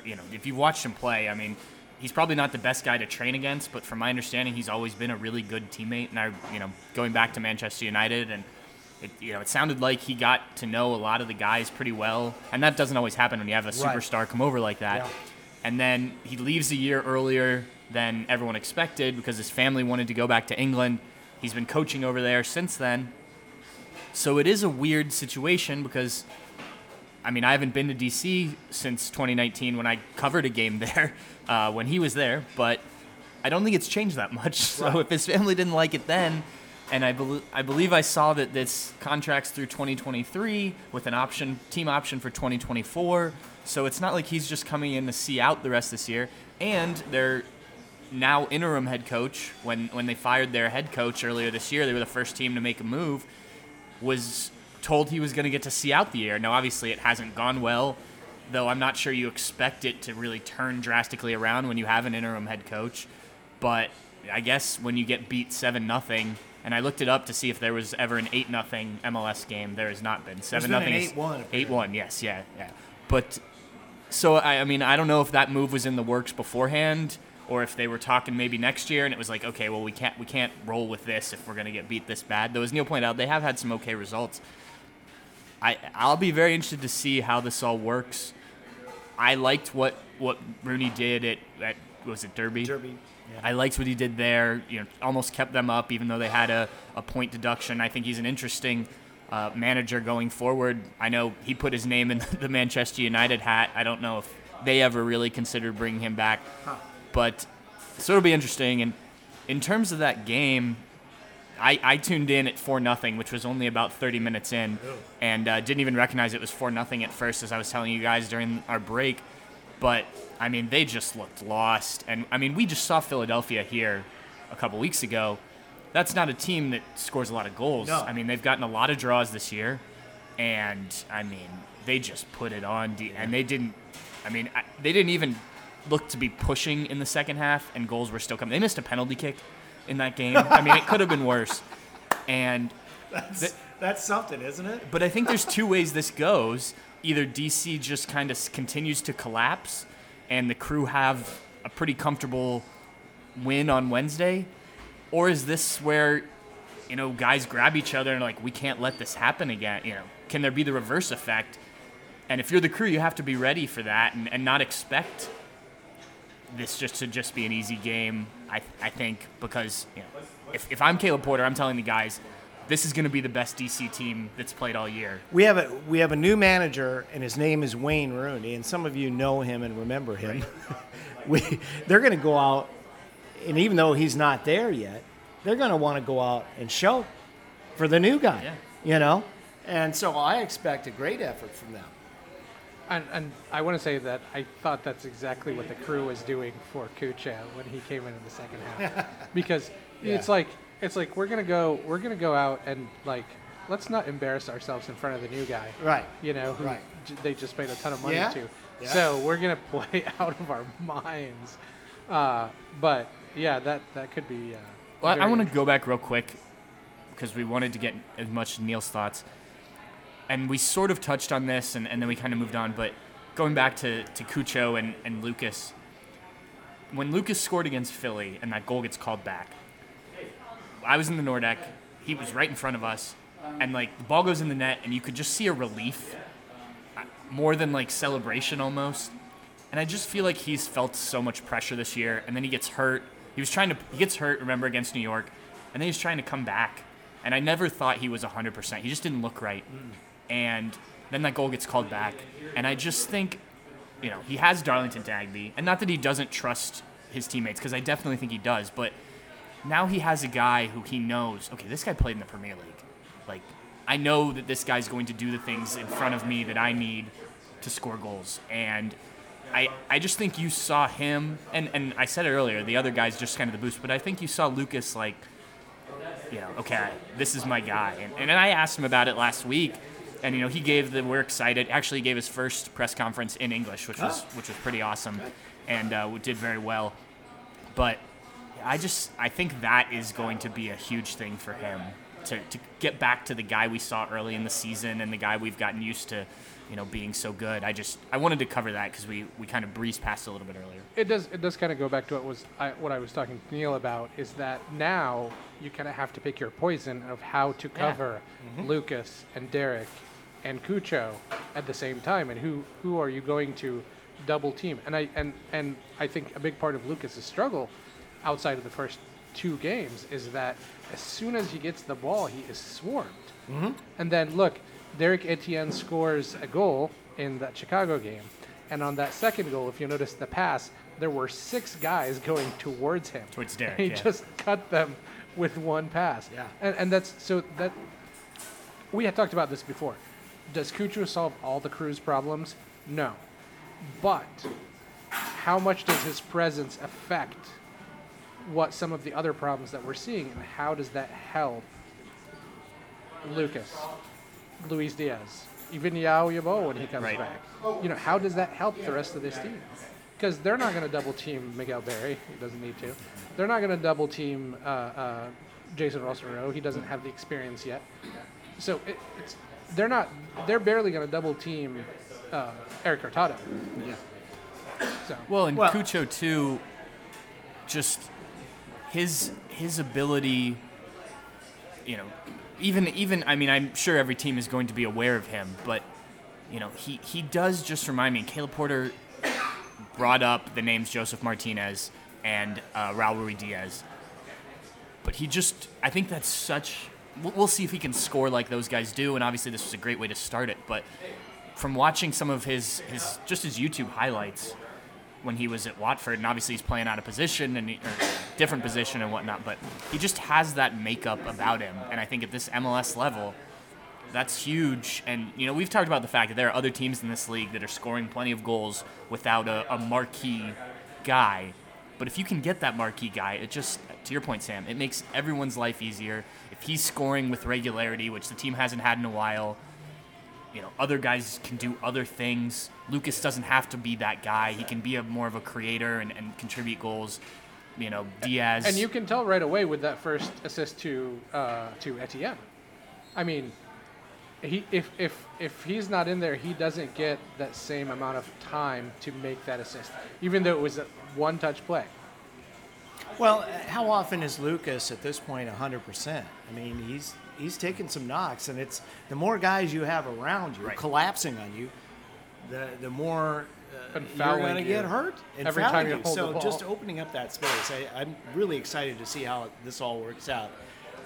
you know, if you've watched him play, I mean, he's probably not the best guy to train against, but from my understanding, he's always been a really good teammate. And I, you know, going back to Manchester United and it, you know, it sounded like he got to know a lot of the guys pretty well, and that doesn't always happen when you have a Right. superstar come over like that. Yeah. And then he leaves a year earlier than everyone expected because his family wanted to go back to England. He's been coaching over there since then. So it is a weird situation because, I mean, I haven't been to DC since 2019 when I covered a game there uh, when he was there, but I don't think it's changed that much. So if his family didn't like it then, and I, I believe I saw that this contract's through 2023 with an option, team option for 2024. So it's not like he's just coming in to see out the rest of this year. And they're now interim head coach. When when they fired their head coach earlier this year, they were the first team to make a move. Was told he was going to get to see out the year. Now, obviously, it hasn't gone well. Though I'm not sure you expect it to really turn drastically around when you have an interim head coach. But I guess when you get beat seven nothing, and I looked it up to see if there was ever an eight nothing MLS game. There has not been. Seven nothing. 8-1 Eight one. Yes. Yeah. Yeah. But so I, I mean I don't know if that move was in the works beforehand or if they were talking maybe next year and it was like, okay, well we can't we can't roll with this if we're gonna get beat this bad. Though as Neil pointed out, they have had some okay results. I I'll be very interested to see how this all works. I liked what what Rooney did at, at was it Derby? Derby. I liked what he did there. You know, almost kept them up even though they had a, a point deduction. I think he's an interesting uh, manager going forward. I know he put his name in the Manchester United hat. I don't know if they ever really considered bringing him back, but so it'll be interesting. And in terms of that game, I, I tuned in at four nothing, which was only about 30 minutes in, and uh, didn't even recognize it was four nothing at first, as I was telling you guys during our break. But I mean, they just looked lost, and I mean, we just saw Philadelphia here a couple weeks ago. That's not a team that scores a lot of goals. No. I mean, they've gotten a lot of draws this year, and I mean, they just put it on, de- and they didn't. I mean, I, they didn't even look to be pushing in the second half, and goals were still coming. They missed a penalty kick in that game. I mean, it could have been worse. And That's, that's something, isn't it? but I think there's two ways this goes. Either DC just kind of continues to collapse, and the crew have a pretty comfortable win on Wednesday, or is this where you know guys grab each other and like we can't let this happen again? You know, can there be the reverse effect? And if you're the crew, you have to be ready for that and, and not expect this just to just be an easy game. I, I think because you know, if, if I'm Caleb Porter, I'm telling the guys, this is going to be the best DC team that's played all year. We have a we have a new manager, and his name is Wayne Rooney, and some of you know him and remember him. we they're going to go out, and even though he's not there yet, they're going to want to go out and show for the new guy. Yeah. You know, and so I expect a great effort from them. And, and I want to say that I thought that's exactly what the crew was doing for Cucho when he came in in the second half, because it's like it's like we're gonna go we're gonna go out and like let's not embarrass ourselves in front of the new guy, Right. You know, who Right. j- they just paid a ton of money Yeah. to. Yeah. So we're gonna play out of our minds. Uh, but yeah, that that could be. Uh, Well, I, I want to go back real quick because we wanted to get as much Neil's thoughts. And we sort of touched on this and, and then we kind of moved on. But going back to, to Cucho and, and Lucas, when Lucas scored against Philly and that goal gets called back, I was in the Nordecke. He was right in front of us. And like the ball goes in the net and you could just see a relief uh, more than like celebration almost. And I just feel like he's felt so much pressure this year, and then he gets hurt. He was trying to he gets hurt, remember against New York, and then he's trying to come back. And I never thought he was 100%. He just didn't look right. And then that goal gets called back, and I just think, you know, he has Darlington Nagbe, and not that he doesn't trust his teammates, because I definitely think he does, but now he has a guy who he knows. Okay, this guy played in the Premier League. Like, I know that this guy's going to do the things in front of me that I need to score goals. And I, I just think you saw him, and, and I said it earlier, the other guy's just kind of the boost, but I think you saw Lucas like, you know, okay, this is my guy. And, and I asked him about it last week, and you know, he gave the we're excited. Actually, gave his first press conference in English, which was which was pretty awesome, and uh, did very well. But I just I think that is going to be a huge thing for him to, to get back to the guy we saw early in the season and the guy we've gotten used to, you know, being so good. I just I wanted to cover that because we, we kind of breezed past a little bit earlier. it does it does kind of go back to what was I, what I was talking to Neil about is that now you kind of have to pick your poison of how to cover mm-hmm. Lucas and Derrick and Cucho at the same time and who who are you going to double team and I and and I think a big part of Lucas's struggle outside of the first two games is that as soon as he gets the ball he is swarmed mm-hmm. and then look Derrick Etienne scores a goal in that Chicago game and on that second goal, if you notice the pass, there were six guys going towards him. Towards Derrick, He yeah. just cut them with one pass. Yeah. And, and that's so that we had talked about this before. Does Cucho solve all the crew's problems? No. But how much does his presence affect what some of the other problems that we're seeing, and how does that help Lucas, Luis Diaz, even Yaw Yeboah when he comes Right. back? You know, how does that help the rest of this team? Because they're not going to double team Miguel Berry. He doesn't need to. They're not going to double team uh, uh, Jacen Russell-Rowe. He doesn't have the experience yet. So it, it's they're not. They're barely going to double team uh, Erik Hurtado. Yeah. So Well, and Well- Cucho too. just his his ability, you know, even even I mean I'm sure every team is going to be aware of him, but you know he he does just remind me. Caleb Porter brought up the names Josef Martinez and uh, Raul Diaz, but he just I think that's such. We'll, we'll see if he can score like those guys do, and obviously this was a great way to start it, but. From watching some of his, his just his YouTube highlights, when he was at Watford, and obviously he's playing out of position and he, different position and whatnot. But he just has that makeup about him, and I think at this MLS level, that's huge. And you know, we've talked about the fact that there are other teams in this league that are scoring plenty of goals without a, a marquee guy. But if you can get that marquee guy, it just, to your point, Sam, it makes everyone's life easier. If he's scoring with regularity, which the team hasn't had in a while, you know, other guys can do other things. Lucas doesn't have to be that guy. He can be a more of a creator and, and contribute goals. You know, Diaz. And you can tell right away with that first assist to uh, to Etienne. I mean, he if if if he's not in there, he doesn't get that same amount of time to make that assist, even though it was a one-touch play. Well, how often is Lucas at this point 100%? I mean, he's he's taking some knocks, and it's the more guys you have around you Right. collapsing on you, the the more uh, you're going to you get hurt and every time you you. hold the So ball. just opening up that space, I, I'm really excited to see how this all works out.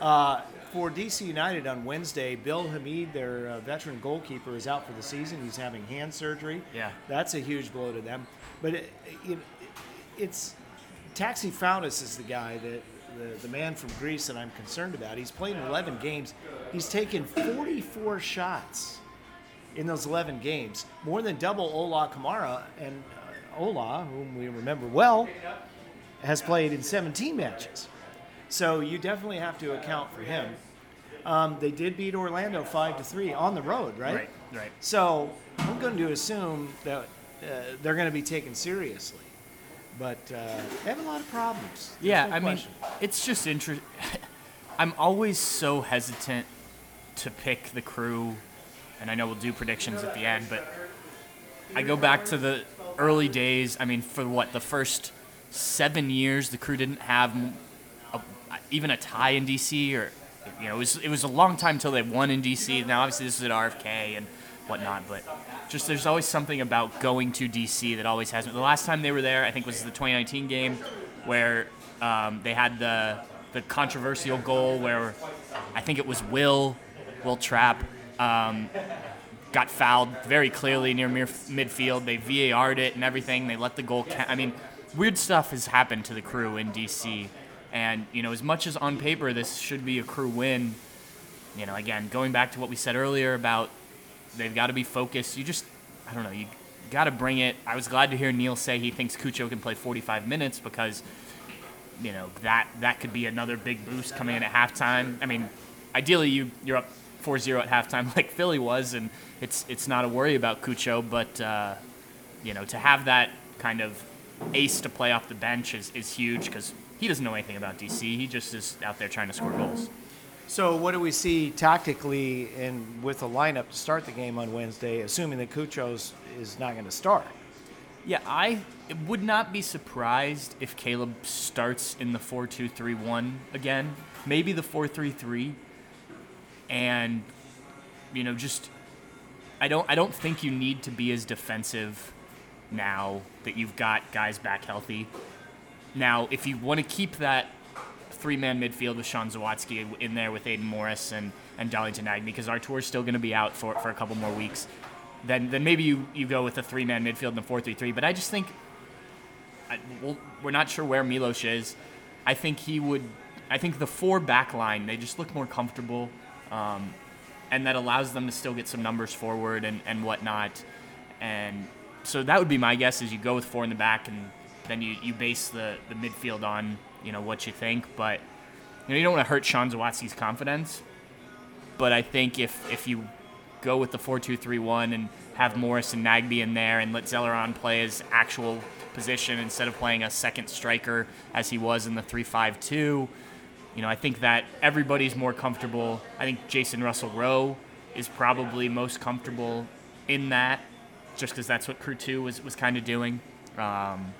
Uh, for DC United on Wednesday, Bill Hamid, their uh, veteran goalkeeper, is out for the season. He's having hand surgery. Yeah. That's a huge blow to them. But it, it, it's Taxi Fountas is the guy that the, the man from Greece that I'm concerned about. He's played in 11 games. He's taken 44 shots in those 11 games, more than double Ola Kamara. And uh, Ola, whom we remember well, has played in 17 matches. So you definitely have to account for him. Um, they did beat Orlando five to three on the road, right? Right, right. So I'm going to assume that uh, they're going to be taken seriously, but uh, they have a lot of problems. There's Yeah, no I mean, it's just interesting. I'm always so hesitant to pick the crew, and I know we'll do predictions at the end, but I go back to the early days. I mean, for what the first seven years, the crew didn't have a, even a tie in DC, or you know, it was it was a long time until they won in DC. Now, obviously, this is at RFK and whatnot, but just there's always something about going to DC that always has me. The last time they were there, I think, was the 2019 game where um, they had the the controversial goal where I think it was Will Wil Trapp. Um, got fouled very clearly near midfield. They VAR'd it and everything. They let the goal count. I mean, weird stuff has happened to the crew in DC. And, you know, as much as on paper this should be a crew win, you know, again, going back to what we said earlier about they've got to be focused. You just, I don't know, you got to bring it. I was glad to hear Neil say he thinks Cucho can play 45 minutes because, you know, that that could be another big boost coming in at halftime. I mean, ideally you you're up 4-0 at halftime like Philly was, and it's it's not a worry about Cucho, but uh, you know, to have that kind of ace to play off the bench is, is huge because he doesn't know anything about DC. He just is out there trying to score goals. So what do we see tactically and with the lineup to start the game on Wednesday, assuming that Cucho's is not going to start? Yeah, I would not be surprised if Caleb starts in the 4 2 3 1 again. Maybe the 4 3 3. And, you know, just. I don't, I don't think you need to be as defensive now that you've got guys back healthy. Now, if you want to keep that three man midfield with Sean Zawadzki in there with Aidan Morris and, and Darlington Nagbe, because Artur is still going to be out for, for a couple more weeks, then then maybe you, you go with a three man midfield and a 4 3 3. But I just think I, well, we're not sure where Milos is. I think he would. I think the four back line, they just look more comfortable. Um, and that allows them to still get some numbers forward and, and whatnot. And so that would be my guess is you go with four in the back and then you, you base the, the midfield on, you know, what you think. But you know, you don't want to hurt Sean Zawadzki's confidence. But I think if, if you go with the 4-2-3-1 and have Morris and Nagbe in there and let Zelarayán play his actual position instead of playing a second striker as he was in the 3-5-2, you know, I think that everybody's more comfortable. I think Jacen Russell Rowe is probably most comfortable in that, just because that's what Crew Two was was kind of doing. Um,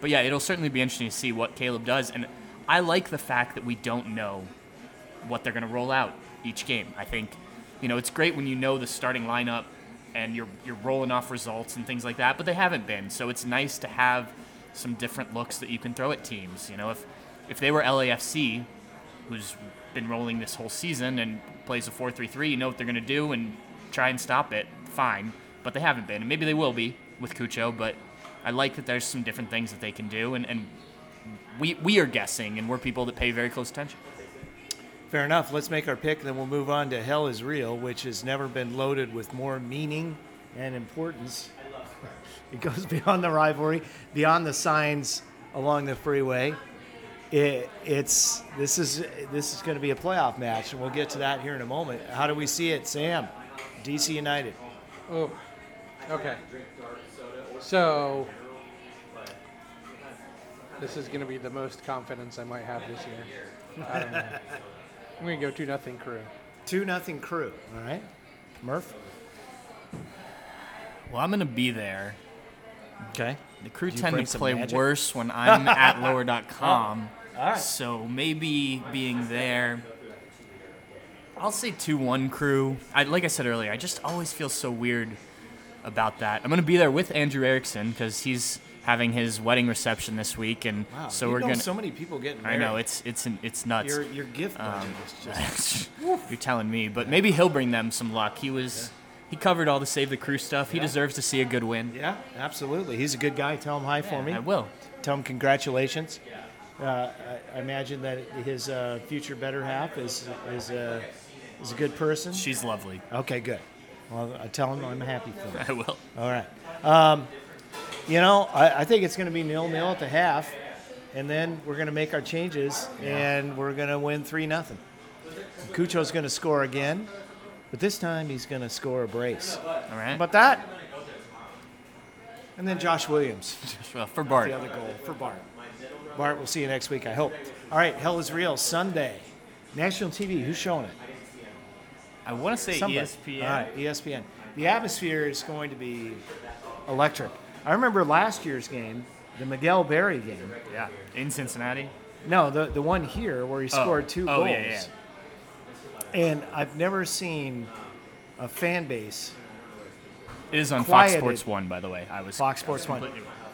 but yeah, it'll certainly be interesting to see what Caleb does. And I like the fact that we don't know what they're going to roll out each game. I think, you know, it's great when you know the starting lineup and you're you're rolling off results and things like that, but they haven't been. So it's nice to have some different looks that you can throw at teams. You know, if if they were LAFC, who's been rolling this whole season and plays a 4-3-3, you know what they're going to do and try and stop it. Fine, but they haven't been, and maybe they will be with Cucho. But I like that there's some different things that they can do, and, and we we are guessing, and we're people that pay very close attention. Fair enough. Let's make our pick, then we'll move on to Hell is Real, which has never been loaded with more meaning and importance. It goes beyond the rivalry, beyond the signs along the freeway. It, it's this is this is going to be a playoff match, and we'll get to that here in a moment. How do we see it, Sam? DC United. Oh, okay. So this is going to be the most confidence I might have this year. I don't know. I'm going to go two nothing crew. Two nothing crew. All right, Murph. Well, I'm going to be there. Okay. The crew you tend to play magic? worse when I'm at lower.com. Oh. All right. So maybe being there. I'll say 2 1 crew. I, like I said earlier, I just always feel so weird about that. I'm going to be there with Andrew Erickson because he's having his wedding reception this week. And Wow. so we're going so many people getting Married. I know, it's, it's, it's nuts. your your gift budget Um, is just You're telling me, but maybe he'll bring them some luck. He was. He covered all the save the crew stuff. He deserves to see a good win. Yeah, absolutely. He's a good guy. Tell him hi for me. I will. Tell him congratulations. Uh, I, I imagine that his uh, future better half is is uh, is a good person. She's lovely. Okay, good. Well, I tell him I'm happy for him. I will. All right. Um, you know, I, I think it's going to be nil nil at the half, and then we're going to make our changes, and we're going to win three nothing. Cucho's going to score again, but this time he's going to score a brace. All right. How about that? And then Josh Williams, Well, for Bart. the other goal for Bart. Bart, we'll see you next week, I hope. All right, Hell is Real, Sunday. National TV, who's showing it? I want to say Somebody. ESPN. All right, ESPN. The atmosphere is going to be electric. I remember last year's game, the Miguel Berry game. Yeah, in Cincinnati. No, the, the one here where he oh. scored two oh, goals. yeah, yeah. And I've never seen a fan base, It is on. Fox Sports One, by the way. I was Fox Sports was One,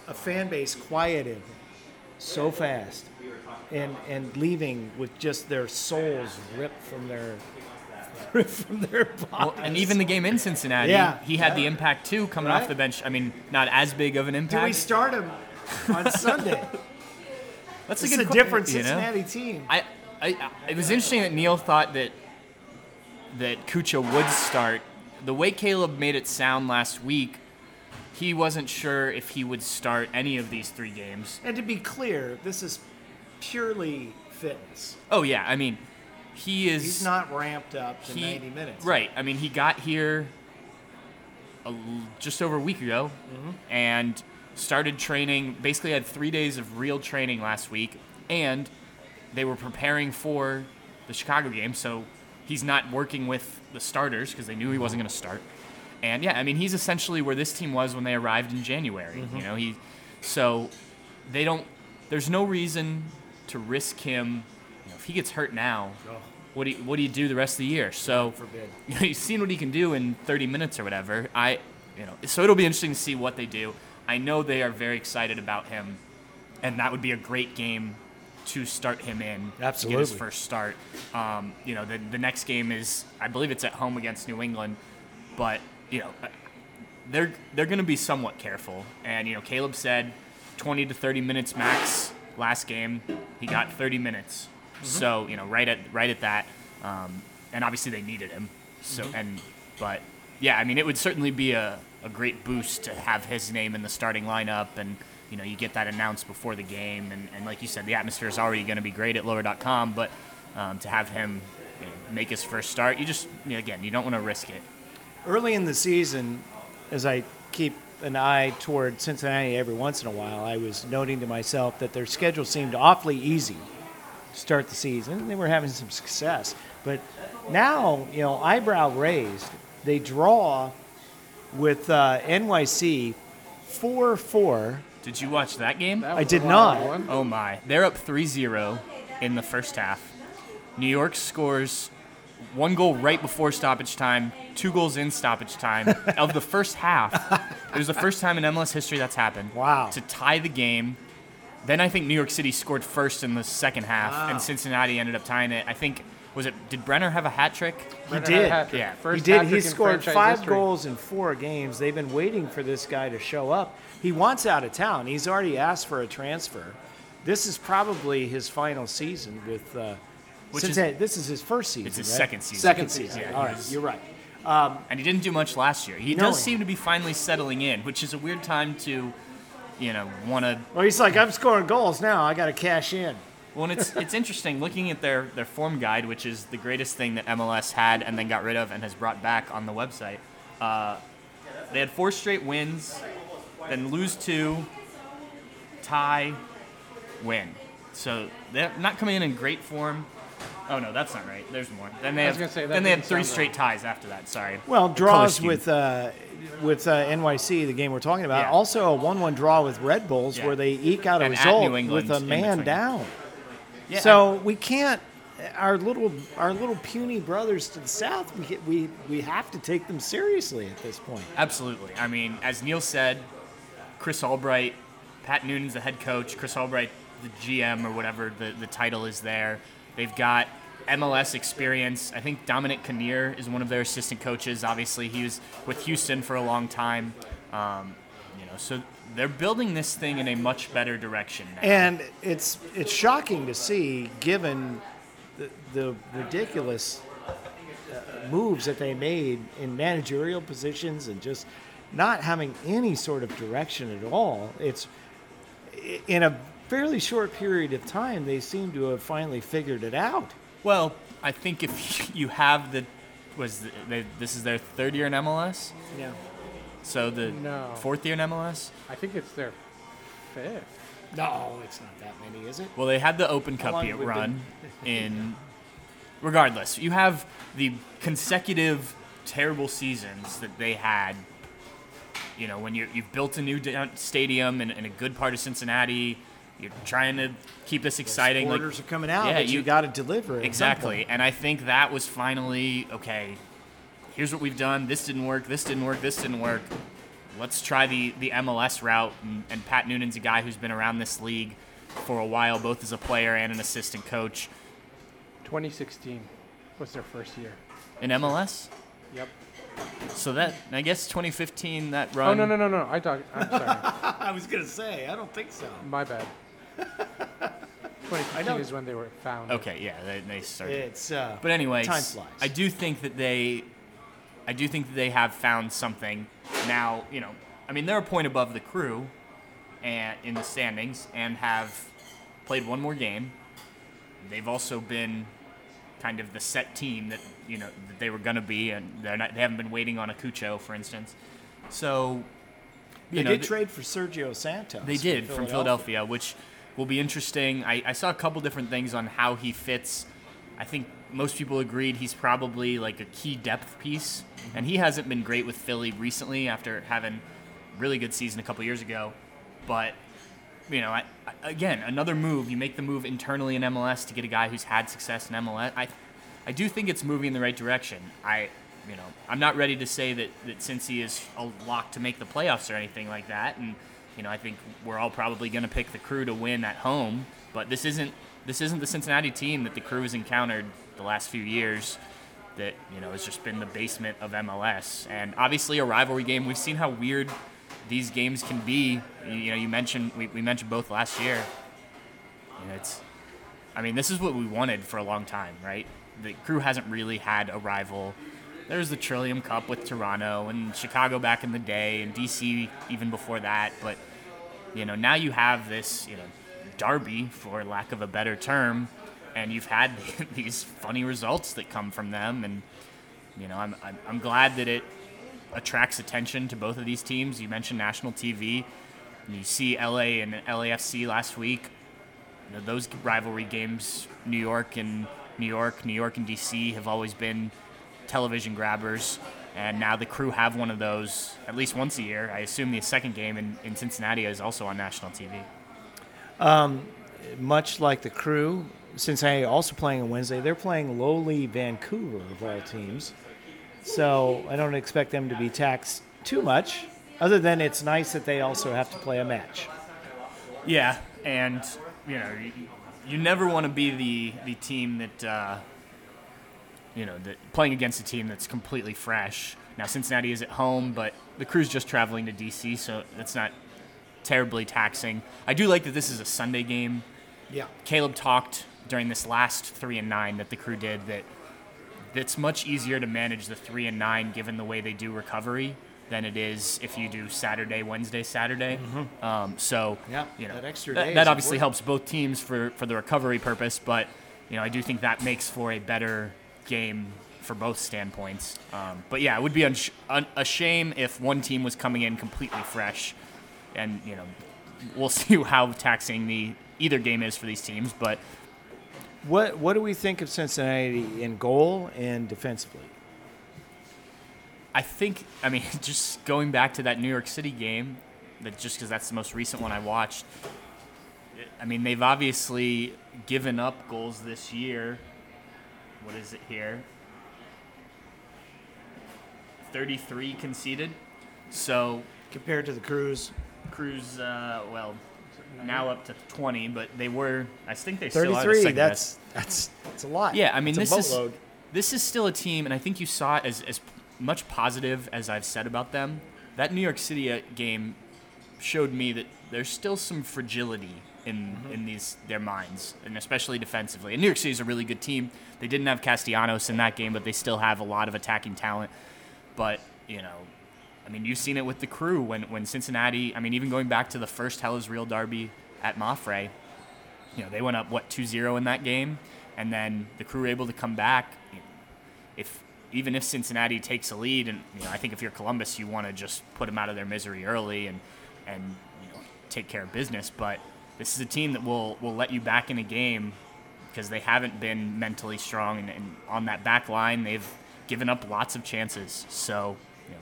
a fan base quieted so fast and, and leaving with just their souls ripped from their ripped from their bodies. Well, and even the game in Cincinnati, Yeah. he had the impact too, coming off the bench. I mean, not as big of an impact. Do we start him on Sunday? That's It's a good que- different you know? Cincinnati team. I, I, I- it was interesting that Neil thought that that Cucho would start. The way Caleb made it sound last week, he wasn't sure if he would start any of these three games. And to be clear, this is purely fitness. Oh yeah, I mean, he is. He's not ramped up to he- 90 minutes. Right. I mean, he got here a just over a week ago Mm-hmm. and started training. Basically, had three days of real training last week, and they were preparing for the Chicago game. So he's not working with the starters because they knew he wasn't going to start. And yeah, I mean, he's essentially where this team was when they arrived in January. Mm-hmm. You know, he so they don't. There's no reason to risk him. You know, if he gets hurt now, what do you, what do you do the rest of the year? So forbid. you know, you've seen what he can do in 30 minutes or whatever. I, you know, so it'll be interesting to see what they do. I know they are very excited about him, and that would be a great game to start him in. To get his first start. Um, you know, the the next game is, I believe it's at home against New England, but you know, they're they're going to be somewhat careful. And you know, Caleb said 20 to 30 minutes max last game. He got 30 minutes. So you know, right at right at that. Um, and obviously they needed him. So and but yeah, I mean, it would certainly be a, a great boost to have his name in the starting lineup and. You know, you get that announced before the game, and, and like you said, the atmosphere is already going to be great at lower.com. But um, to have him you know, make his first start, you just you know, again, you don't want to risk it. Early in the season, as I keep an eye toward Cincinnati every once in a while, I was noting to myself that their schedule seemed awfully easy start the season. They were having some success. But now, you know, eyebrow raised, they draw with uh, NYC 4 4 Did you watch that game? That I did not. one. Oh my. They're up 3-0 in the first half. New York scores one goal right before stoppage time, two goals in stoppage time of the first half. It was the first time in MLS history that's happened. Wow. To tie the game. Then I think New York City scored first in the second half, Wow. and Cincinnati ended up tying it. I think was it? Did Brenner have a hat trick? He did. had a hat trick. Yeah. He First did. He scored five history. goals in four games. They've been waiting for this guy to show up. He wants out of town. He's already asked for a transfer. This is probably his final season with. Uh, Which Cincinnati. this is his first season. It's his right? second season. Second Second season. season. Yeah, right, he's- you're right. and he didn't do much last year. He No, does he- seem to be finally settling in, which is a weird time to, you know, want to. Well, he's like, I'm scoring goals now. I got to cash in. Well, and it's it's interesting looking at their their form guide, which is the greatest thing that MLS had and then got rid of and has brought back on the website. Uh, they had four straight wins, then lose two, tie, win. So they're not coming in in great form. Oh no, that's not right. There's more. Then they I have gonna say, that then they had didn't three sound straight right. ties after that. Sorry. Well, draws scheme. with uh, with uh, NYC, the game we're talking about. Yeah. Also, a one-one draw with Red Bulls, Yeah. where they eke out a And at result New England with a in man between. down. Yeah, so we can't. Our little our little puny brothers to the south. We get, we we have to take them seriously at this point. Absolutely. I mean, as Neil said, Chris Albright, Pat Noonan's the head coach, Chris Albright, the GM or whatever the, the title is there. They've got MLS experience. I think Dominic Kinnear is one of their assistant coaches. Obviously, he was with Houston for a long time. Um, you know, so they're building this thing in a much better direction now. And it's it's shocking to see, given the, the ridiculous uh, moves that they made in managerial positions and just not having any sort of direction at all. It's in a fairly short period of time they seem to have finally figured it out. well, I think if you have the was the, they, this is their third year in MLS, Yeah. so the No. fourth year in MLS. I think it's their fifth. No, it's not that many, is it? Well, they had the Open Cup year run in. Regardless, you have the consecutive terrible seasons that they had. You know, when you you've built a new stadium in, in a good part of Cincinnati, you're trying to keep this exciting. like- Orders are coming out, Yeah, but you, you- got to deliver. at Exactly. And I think that was finally okay. Here's what we've done. This didn't work. This didn't work. This didn't work. Let's try the, the MLS route. And, and Pat Noonan's a guy who's been around this league for a while, both as a player and an assistant coach 2016 was their first year. in MLS. Yep. So that I guess 2015 that run. Oh no no no no! I talk. I'm sorry. I was gonna say, I don't think so. My bad. 2015 is when they were found. Okay, yeah, they, they started. It's uh, But anyways, time flies. I do think that they, I do think that they have found something. Now, you know, I mean, they're a point above the crew, and in the standings, and have played one more game. They've also been kind of the set team that you know that they were going to be, and they're not. They haven't been waiting on a Cucho, for instance. So, you they know, did th- trade for Sergio Santos. they did from Philadelphia, which will be interesting. I, I saw a couple different things on how he fits. I think most people agreed he's probably like a key depth piece, and he hasn't been great with Philly recently after having really good season a couple years ago. But you know, I, again, another move. You make the move internally in MLS to get a guy who's had success in MLS. I, I do think it's moving in the right direction. I, you know, I'm not ready to say that that Cincy is a lock to make the playoffs or anything like that. And you know, I think we're all probably going to pick the Crew to win at home. But this isn't this isn't the Cincinnati team that the Crew has encountered the last few years. That you know has just been the basement of MLS, and obviously a rivalry game. We've seen how weird these games can be. You, know, you mentioned we, we mentioned both last year. You know, it's, I mean, this is what we wanted for a long time, right? The crew hasn't really had a rival. There's the Trillium Cup with Toronto and Chicago back in the day, and DC even before that. But you know, now you have this, you know, derby, for lack of a better term, and you've had these funny results that come from them, and you know, I'm I'm, I'm glad that it attracts attention to both of these teams. You mentioned national TV. You see LA and LAFC last week. You know, those rivalry games, New York and New York, New York and DC have always been television grabbers. And now the crew have one of those at least once a year. I assume the second game in, in Cincinnati is also on national TV. Um, Much like the crew, Cincinnati also playing on Wednesday. They're playing lowly Vancouver of all teams, so I don't expect them to be taxed too much. Other than it's nice that they also have to play a match. Yeah, and you know, you, you never want to be the the team that uh, you know that playing against a team that's completely fresh. Now Cincinnati is at home, but the crew's just traveling to DC, so that's not terribly taxing. I do like that this is a Sunday game. Yeah. Caleb talked during this last three and nine that the crew did that it's much easier to manage the three and nine given the way they do recovery than it is if you do Saturday, Wednesday, Saturday. Um, so Mm-hmm. Yeah, you know that extra that, day that obviously important. helps both teams for for the recovery purpose, but you know I do think that makes for a better game for both standpoints. Um, but yeah, it would be unsh- un- a shame if one team was coming in completely fresh, and you know we'll see how taxing the either game is for these teams, but. What What do we think of Cincinnati in goal and defensively? I think, I mean, just going back to that New York City game, that just because that's the most recent one I watched. I mean, they've obviously given up goals this year. What is it here? 33 conceded. So Compared to the Crews, Cruz, uh, well, now up to 20, but they were, I think they still are the 33. second best. That's that's that's a lot. Yeah, I mean, That's this a is boatload. this is still a team, and I think you saw it as as much positive as I've said about them. That New York City uh, game showed me that there's still some fragility in Mm-hmm. in these their minds, and especially defensively. And New York City is a really good team. They didn't have Castellanos in that game, but they still have a lot of attacking talent. But you know, I mean, you've seen it with the crew when when Cincinnati. I mean, even going back to the first Hell is Real Derby at Mapfre, you know, they went up what 2-0 in that game, and then the crew were able to come back. If even if Cincinnati takes a lead, and you know, I think if you're Columbus, you want to just put them out of their misery early and and you know take care of business. But this is a team that will will let you back in a game because they haven't been mentally strong, and, and on that back line, they've given up lots of chances. So. You know,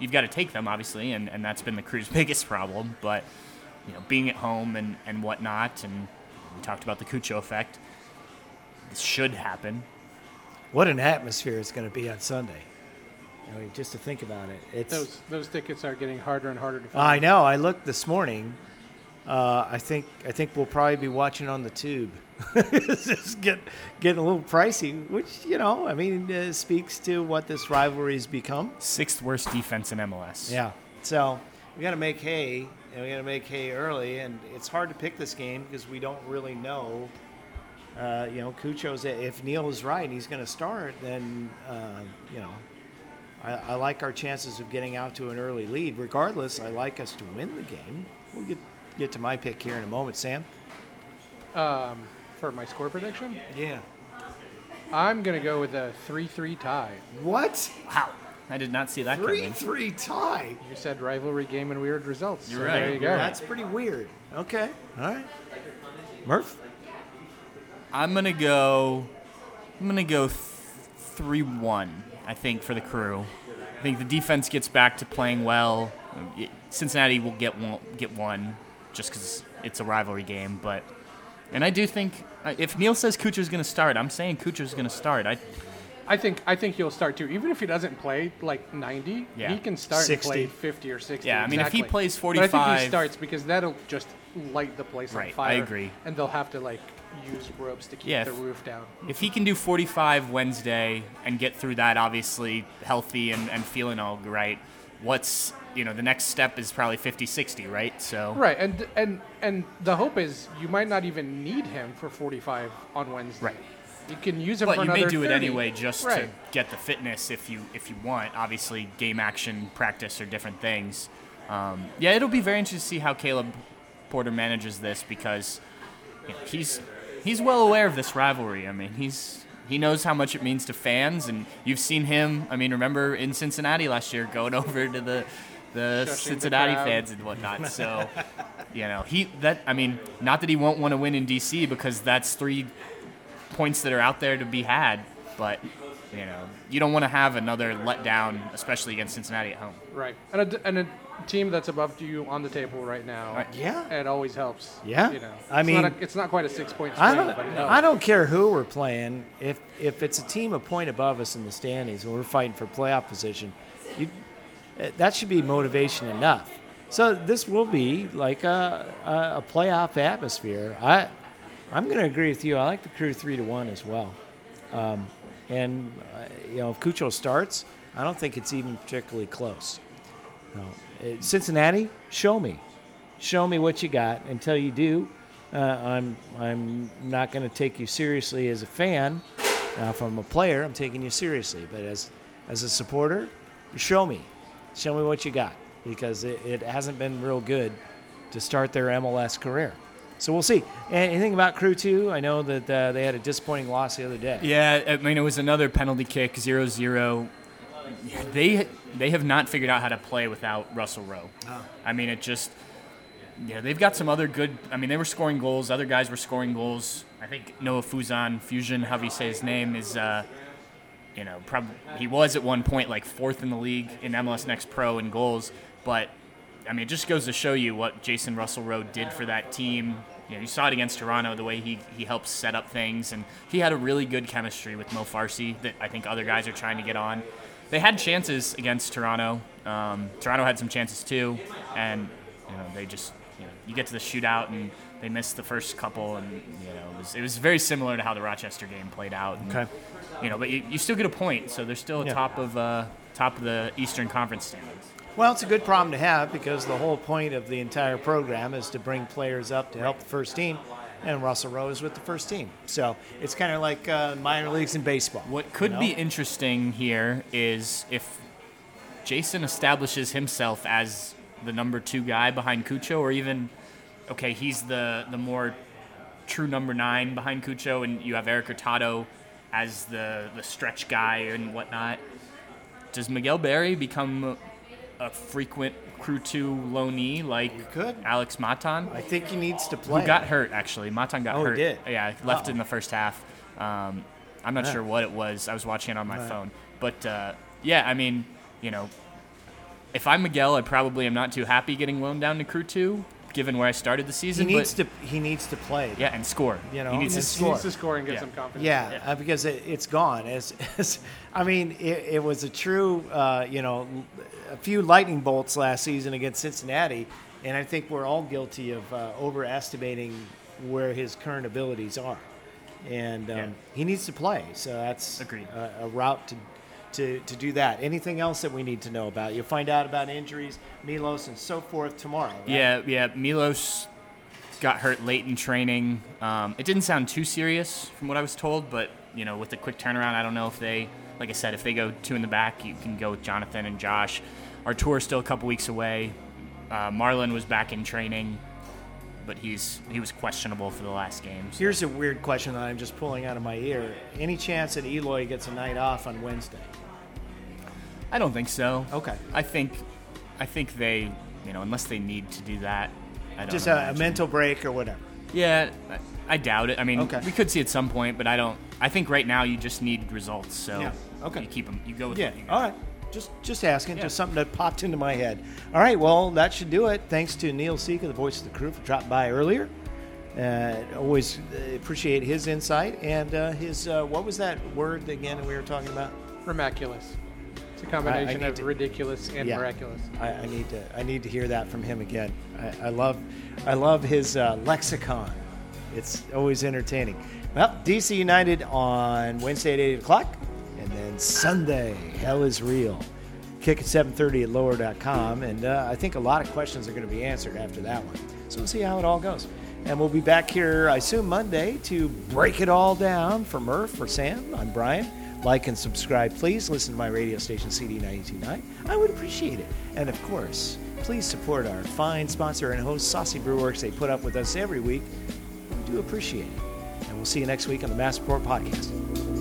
You've got to take them, obviously, and, and that's been the crew's biggest problem. But you know, being at home and, and whatnot, and we talked about the Cucho effect. This should happen. What an atmosphere it's going to be on Sunday. I mean, just to think about it, it's. Those those tickets are getting harder and harder to find. I know. I looked this morning. Uh, I think I think we'll probably be watching on the tube. it's just get, getting a little pricey, which you know, I mean, uh, speaks to what this rivalry's become. Sixth worst defense in MLS. Yeah. So we got to make hay, and we got to make hay early, and it's hard to pick this game because we don't really know. Uh, you know, Cucho's. If Neil is right, and he's going to start. Then uh, you know, I, I like our chances of getting out to an early lead. Regardless, I like us to win the game. We'll get get to my pick here in a moment, Sam. Um, for my score prediction, Yeah. I'm gonna go with a three-three tie. What? Wow. I did not see that Three coming. three tie. You said rivalry game and weird results. You're so right. There you go. That's pretty weird. Okay. All right. Murph. I'm gonna go. I'm gonna go three one. I think for the crew. I think the defense gets back to playing well. Cincinnati will get one, get one, just because it's a rivalry game. But and I do think uh, if Neil says Cucho's gonna start, I'm saying Cucho's gonna start. I I think I think he'll start too. Even if he doesn't play like 90, Yeah. he can start 60. and play 50 or 60. Yeah, I mean, if he exactly. plays But I think 45 he starts because that'll just light the place Right, on I fire. agree. And they'll have to like use ropes to keep Yeah, the if- roof down. if he can do 45 Wednesday and get through that, obviously healthy and, and feeling all right, what's, you know, the next step is probably 50 60, right? So, Right, and and and the hope is you might not even need him for 45 on Wednesday. Right. You can use him but you may do it anyway just to get the fitness if you if you want. Obviously, game action, practice are different things. Um, yeah, it'll be very interesting to see how Caleb Porter manages this because you know, he's he's well aware of this rivalry. I mean, he's he knows how much it means to fans, and you've seen him. I mean, remember in Cincinnati last year, going over to the the Shushing Cincinnati crowd. fans and whatnot. So, you know, he that I mean, not that he won't want to win in DC because that's three points that are out there to be had, but You know, you don't want to have another letdown, especially against Cincinnati at home. Right. And a, and a team that's above you on the table right now. Right. Yeah. It always helps. Yeah. You know, I it's mean- not a, it's not quite a six point I don't, but it. I don't care who we're playing. If if it's a team a point above us in the standings and we're fighting for playoff position, you, eh, that should be motivation enough. So this will be like a, a, a playoff atmosphere. I I'm going to agree with you. I like the crew three to one as well. Um, and uh, you know, if Cucho starts, I don't think it's even particularly close. No. Uh, Cincinnati, show me, show me what you got. Until you do, uh, I'm I'm not going to take you seriously as a fan. Now, if I'm a player, I'm taking you seriously. But as as a supporter, show me, show me what you got because it, it hasn't been real good to start their MLS career. So we'll see. Anything about Crew Two? I know that uh, they had a disappointing loss the other day. Yeah, I mean it was another penalty kick, 0-0. They they have not figured out how to play without Russell Rowe. I mean it just yeah, they've got some other good. I mean, they were scoring goals. Other guys were scoring goals. I think Noah Fuzan, Fusion, however you say his name, is, uh, you know, probably he was at one point like fourth in the league in MLS Next Pro in goals. But I mean, it just goes to show you what Jacen Russell Rowe did for that team. You know, you saw it against Toronto, the way he, he helps set up things, and he had a really good chemistry with Mo Farsi that I think other guys are trying to get on. They had chances against Toronto. Um, Toronto had some chances too, and you know they just you know you get to the shootout and they missed the first couple, and you know it was it was very similar to how the Rochester game played out. And, Okay. You know, but you, you still get a point, so they're still Yeah. top of uh, top of the Eastern Conference standings. Well, it's a good problem to have because the whole point of the entire program is to bring players up to help the first team, and Russell Rowe is with the first team. So it's kind of like uh, minor leagues in baseball. What could you be interesting here is if Jacen establishes himself as the number two guy behind Cucho, or even okay, he's the the more true number nine behind Cucho, and you have Erik Hurtado as the the stretch guy and whatnot. Does Miguel Berry become a frequent crew two loanee like could. Alex Matan? I think he needs to play. Who got hurt actually? Matan got Oh, he hurt. did? Yeah, left Uh-oh. in the first half. Um, I'm not Yeah. sure what it was. I was watching it on my Right. phone. But uh, yeah, I mean, you know, if I'm Miguel, I probably am not too happy getting loaned down to Crew Two, given where I started the He season. needs but, to. He needs to play. yeah, and score. You know, he needs and to it's- He needs to score. score and get Yeah. some confidence. Yeah, Yeah. Uh, because it, it's gone. As, as I mean, it, it was a true, uh, you know, a few lightning bolts last season against Cincinnati, and I think we're all guilty of uh, overestimating where his current abilities are, and um, Yeah. he needs to play. So that's Agreed. A, a route to. To, to do that. Anything else that we need to know about? You'll find out about injuries, Milos, and so forth tomorrow. right? Yeah, yeah. Milos got hurt late in training. Um, it didn't sound too serious from what I was told, but you know, with the quick turnaround, I don't know if they, like I said, if they go two in the back, you can go with Jonathan and Josh. Artur's still a couple weeks away. Uh, Marlon was back in training, but he's he was questionable for the last game. so- Here's a weird question that I'm just pulling out of my ear. Any chance that Eloy gets a night off on Wednesday? I don't think so. Okay. I think, I think they, you know, unless they need to do that, I don't. Just a, a mental break or whatever. Yeah, I, I doubt it. I mean, Okay. we could see at some point, but I don't. I think right now you just need results. So Yeah, okay. you keep them. You go with Yeah. what. All right. Just just asking. Yeah. Just something that popped into my head. All right. Well, that should do it. Thanks to Neil Sika, the voice of the crew, for dropping by earlier. Uh, always uh, appreciate his insight and uh, his uh, what was that word again we were talking about? Remaculous. It's a combination need of to- ridiculous and Yeah. miraculous. I, I need to I need to hear that from him again. I, I love I love his uh, lexicon. It's always entertaining. Well, DC United on Wednesday at eight o'clock, and then Sunday, Hell is Real. Kick at seven thirty at lower.com, and uh, I think a lot of questions are going to be answered after that one. So we'll see how it all goes. And we'll be back here, I assume, Monday to break it all down for Murph, for Sam. I'm Brian. Like and subscribe, please. Listen to my radio station, CD929. I would appreciate it. And of course, please support our fine sponsor and host, Saucy Brewworks. They put up with us every week. We do appreciate it. And we'll see you next week on the Massive Report Podcast.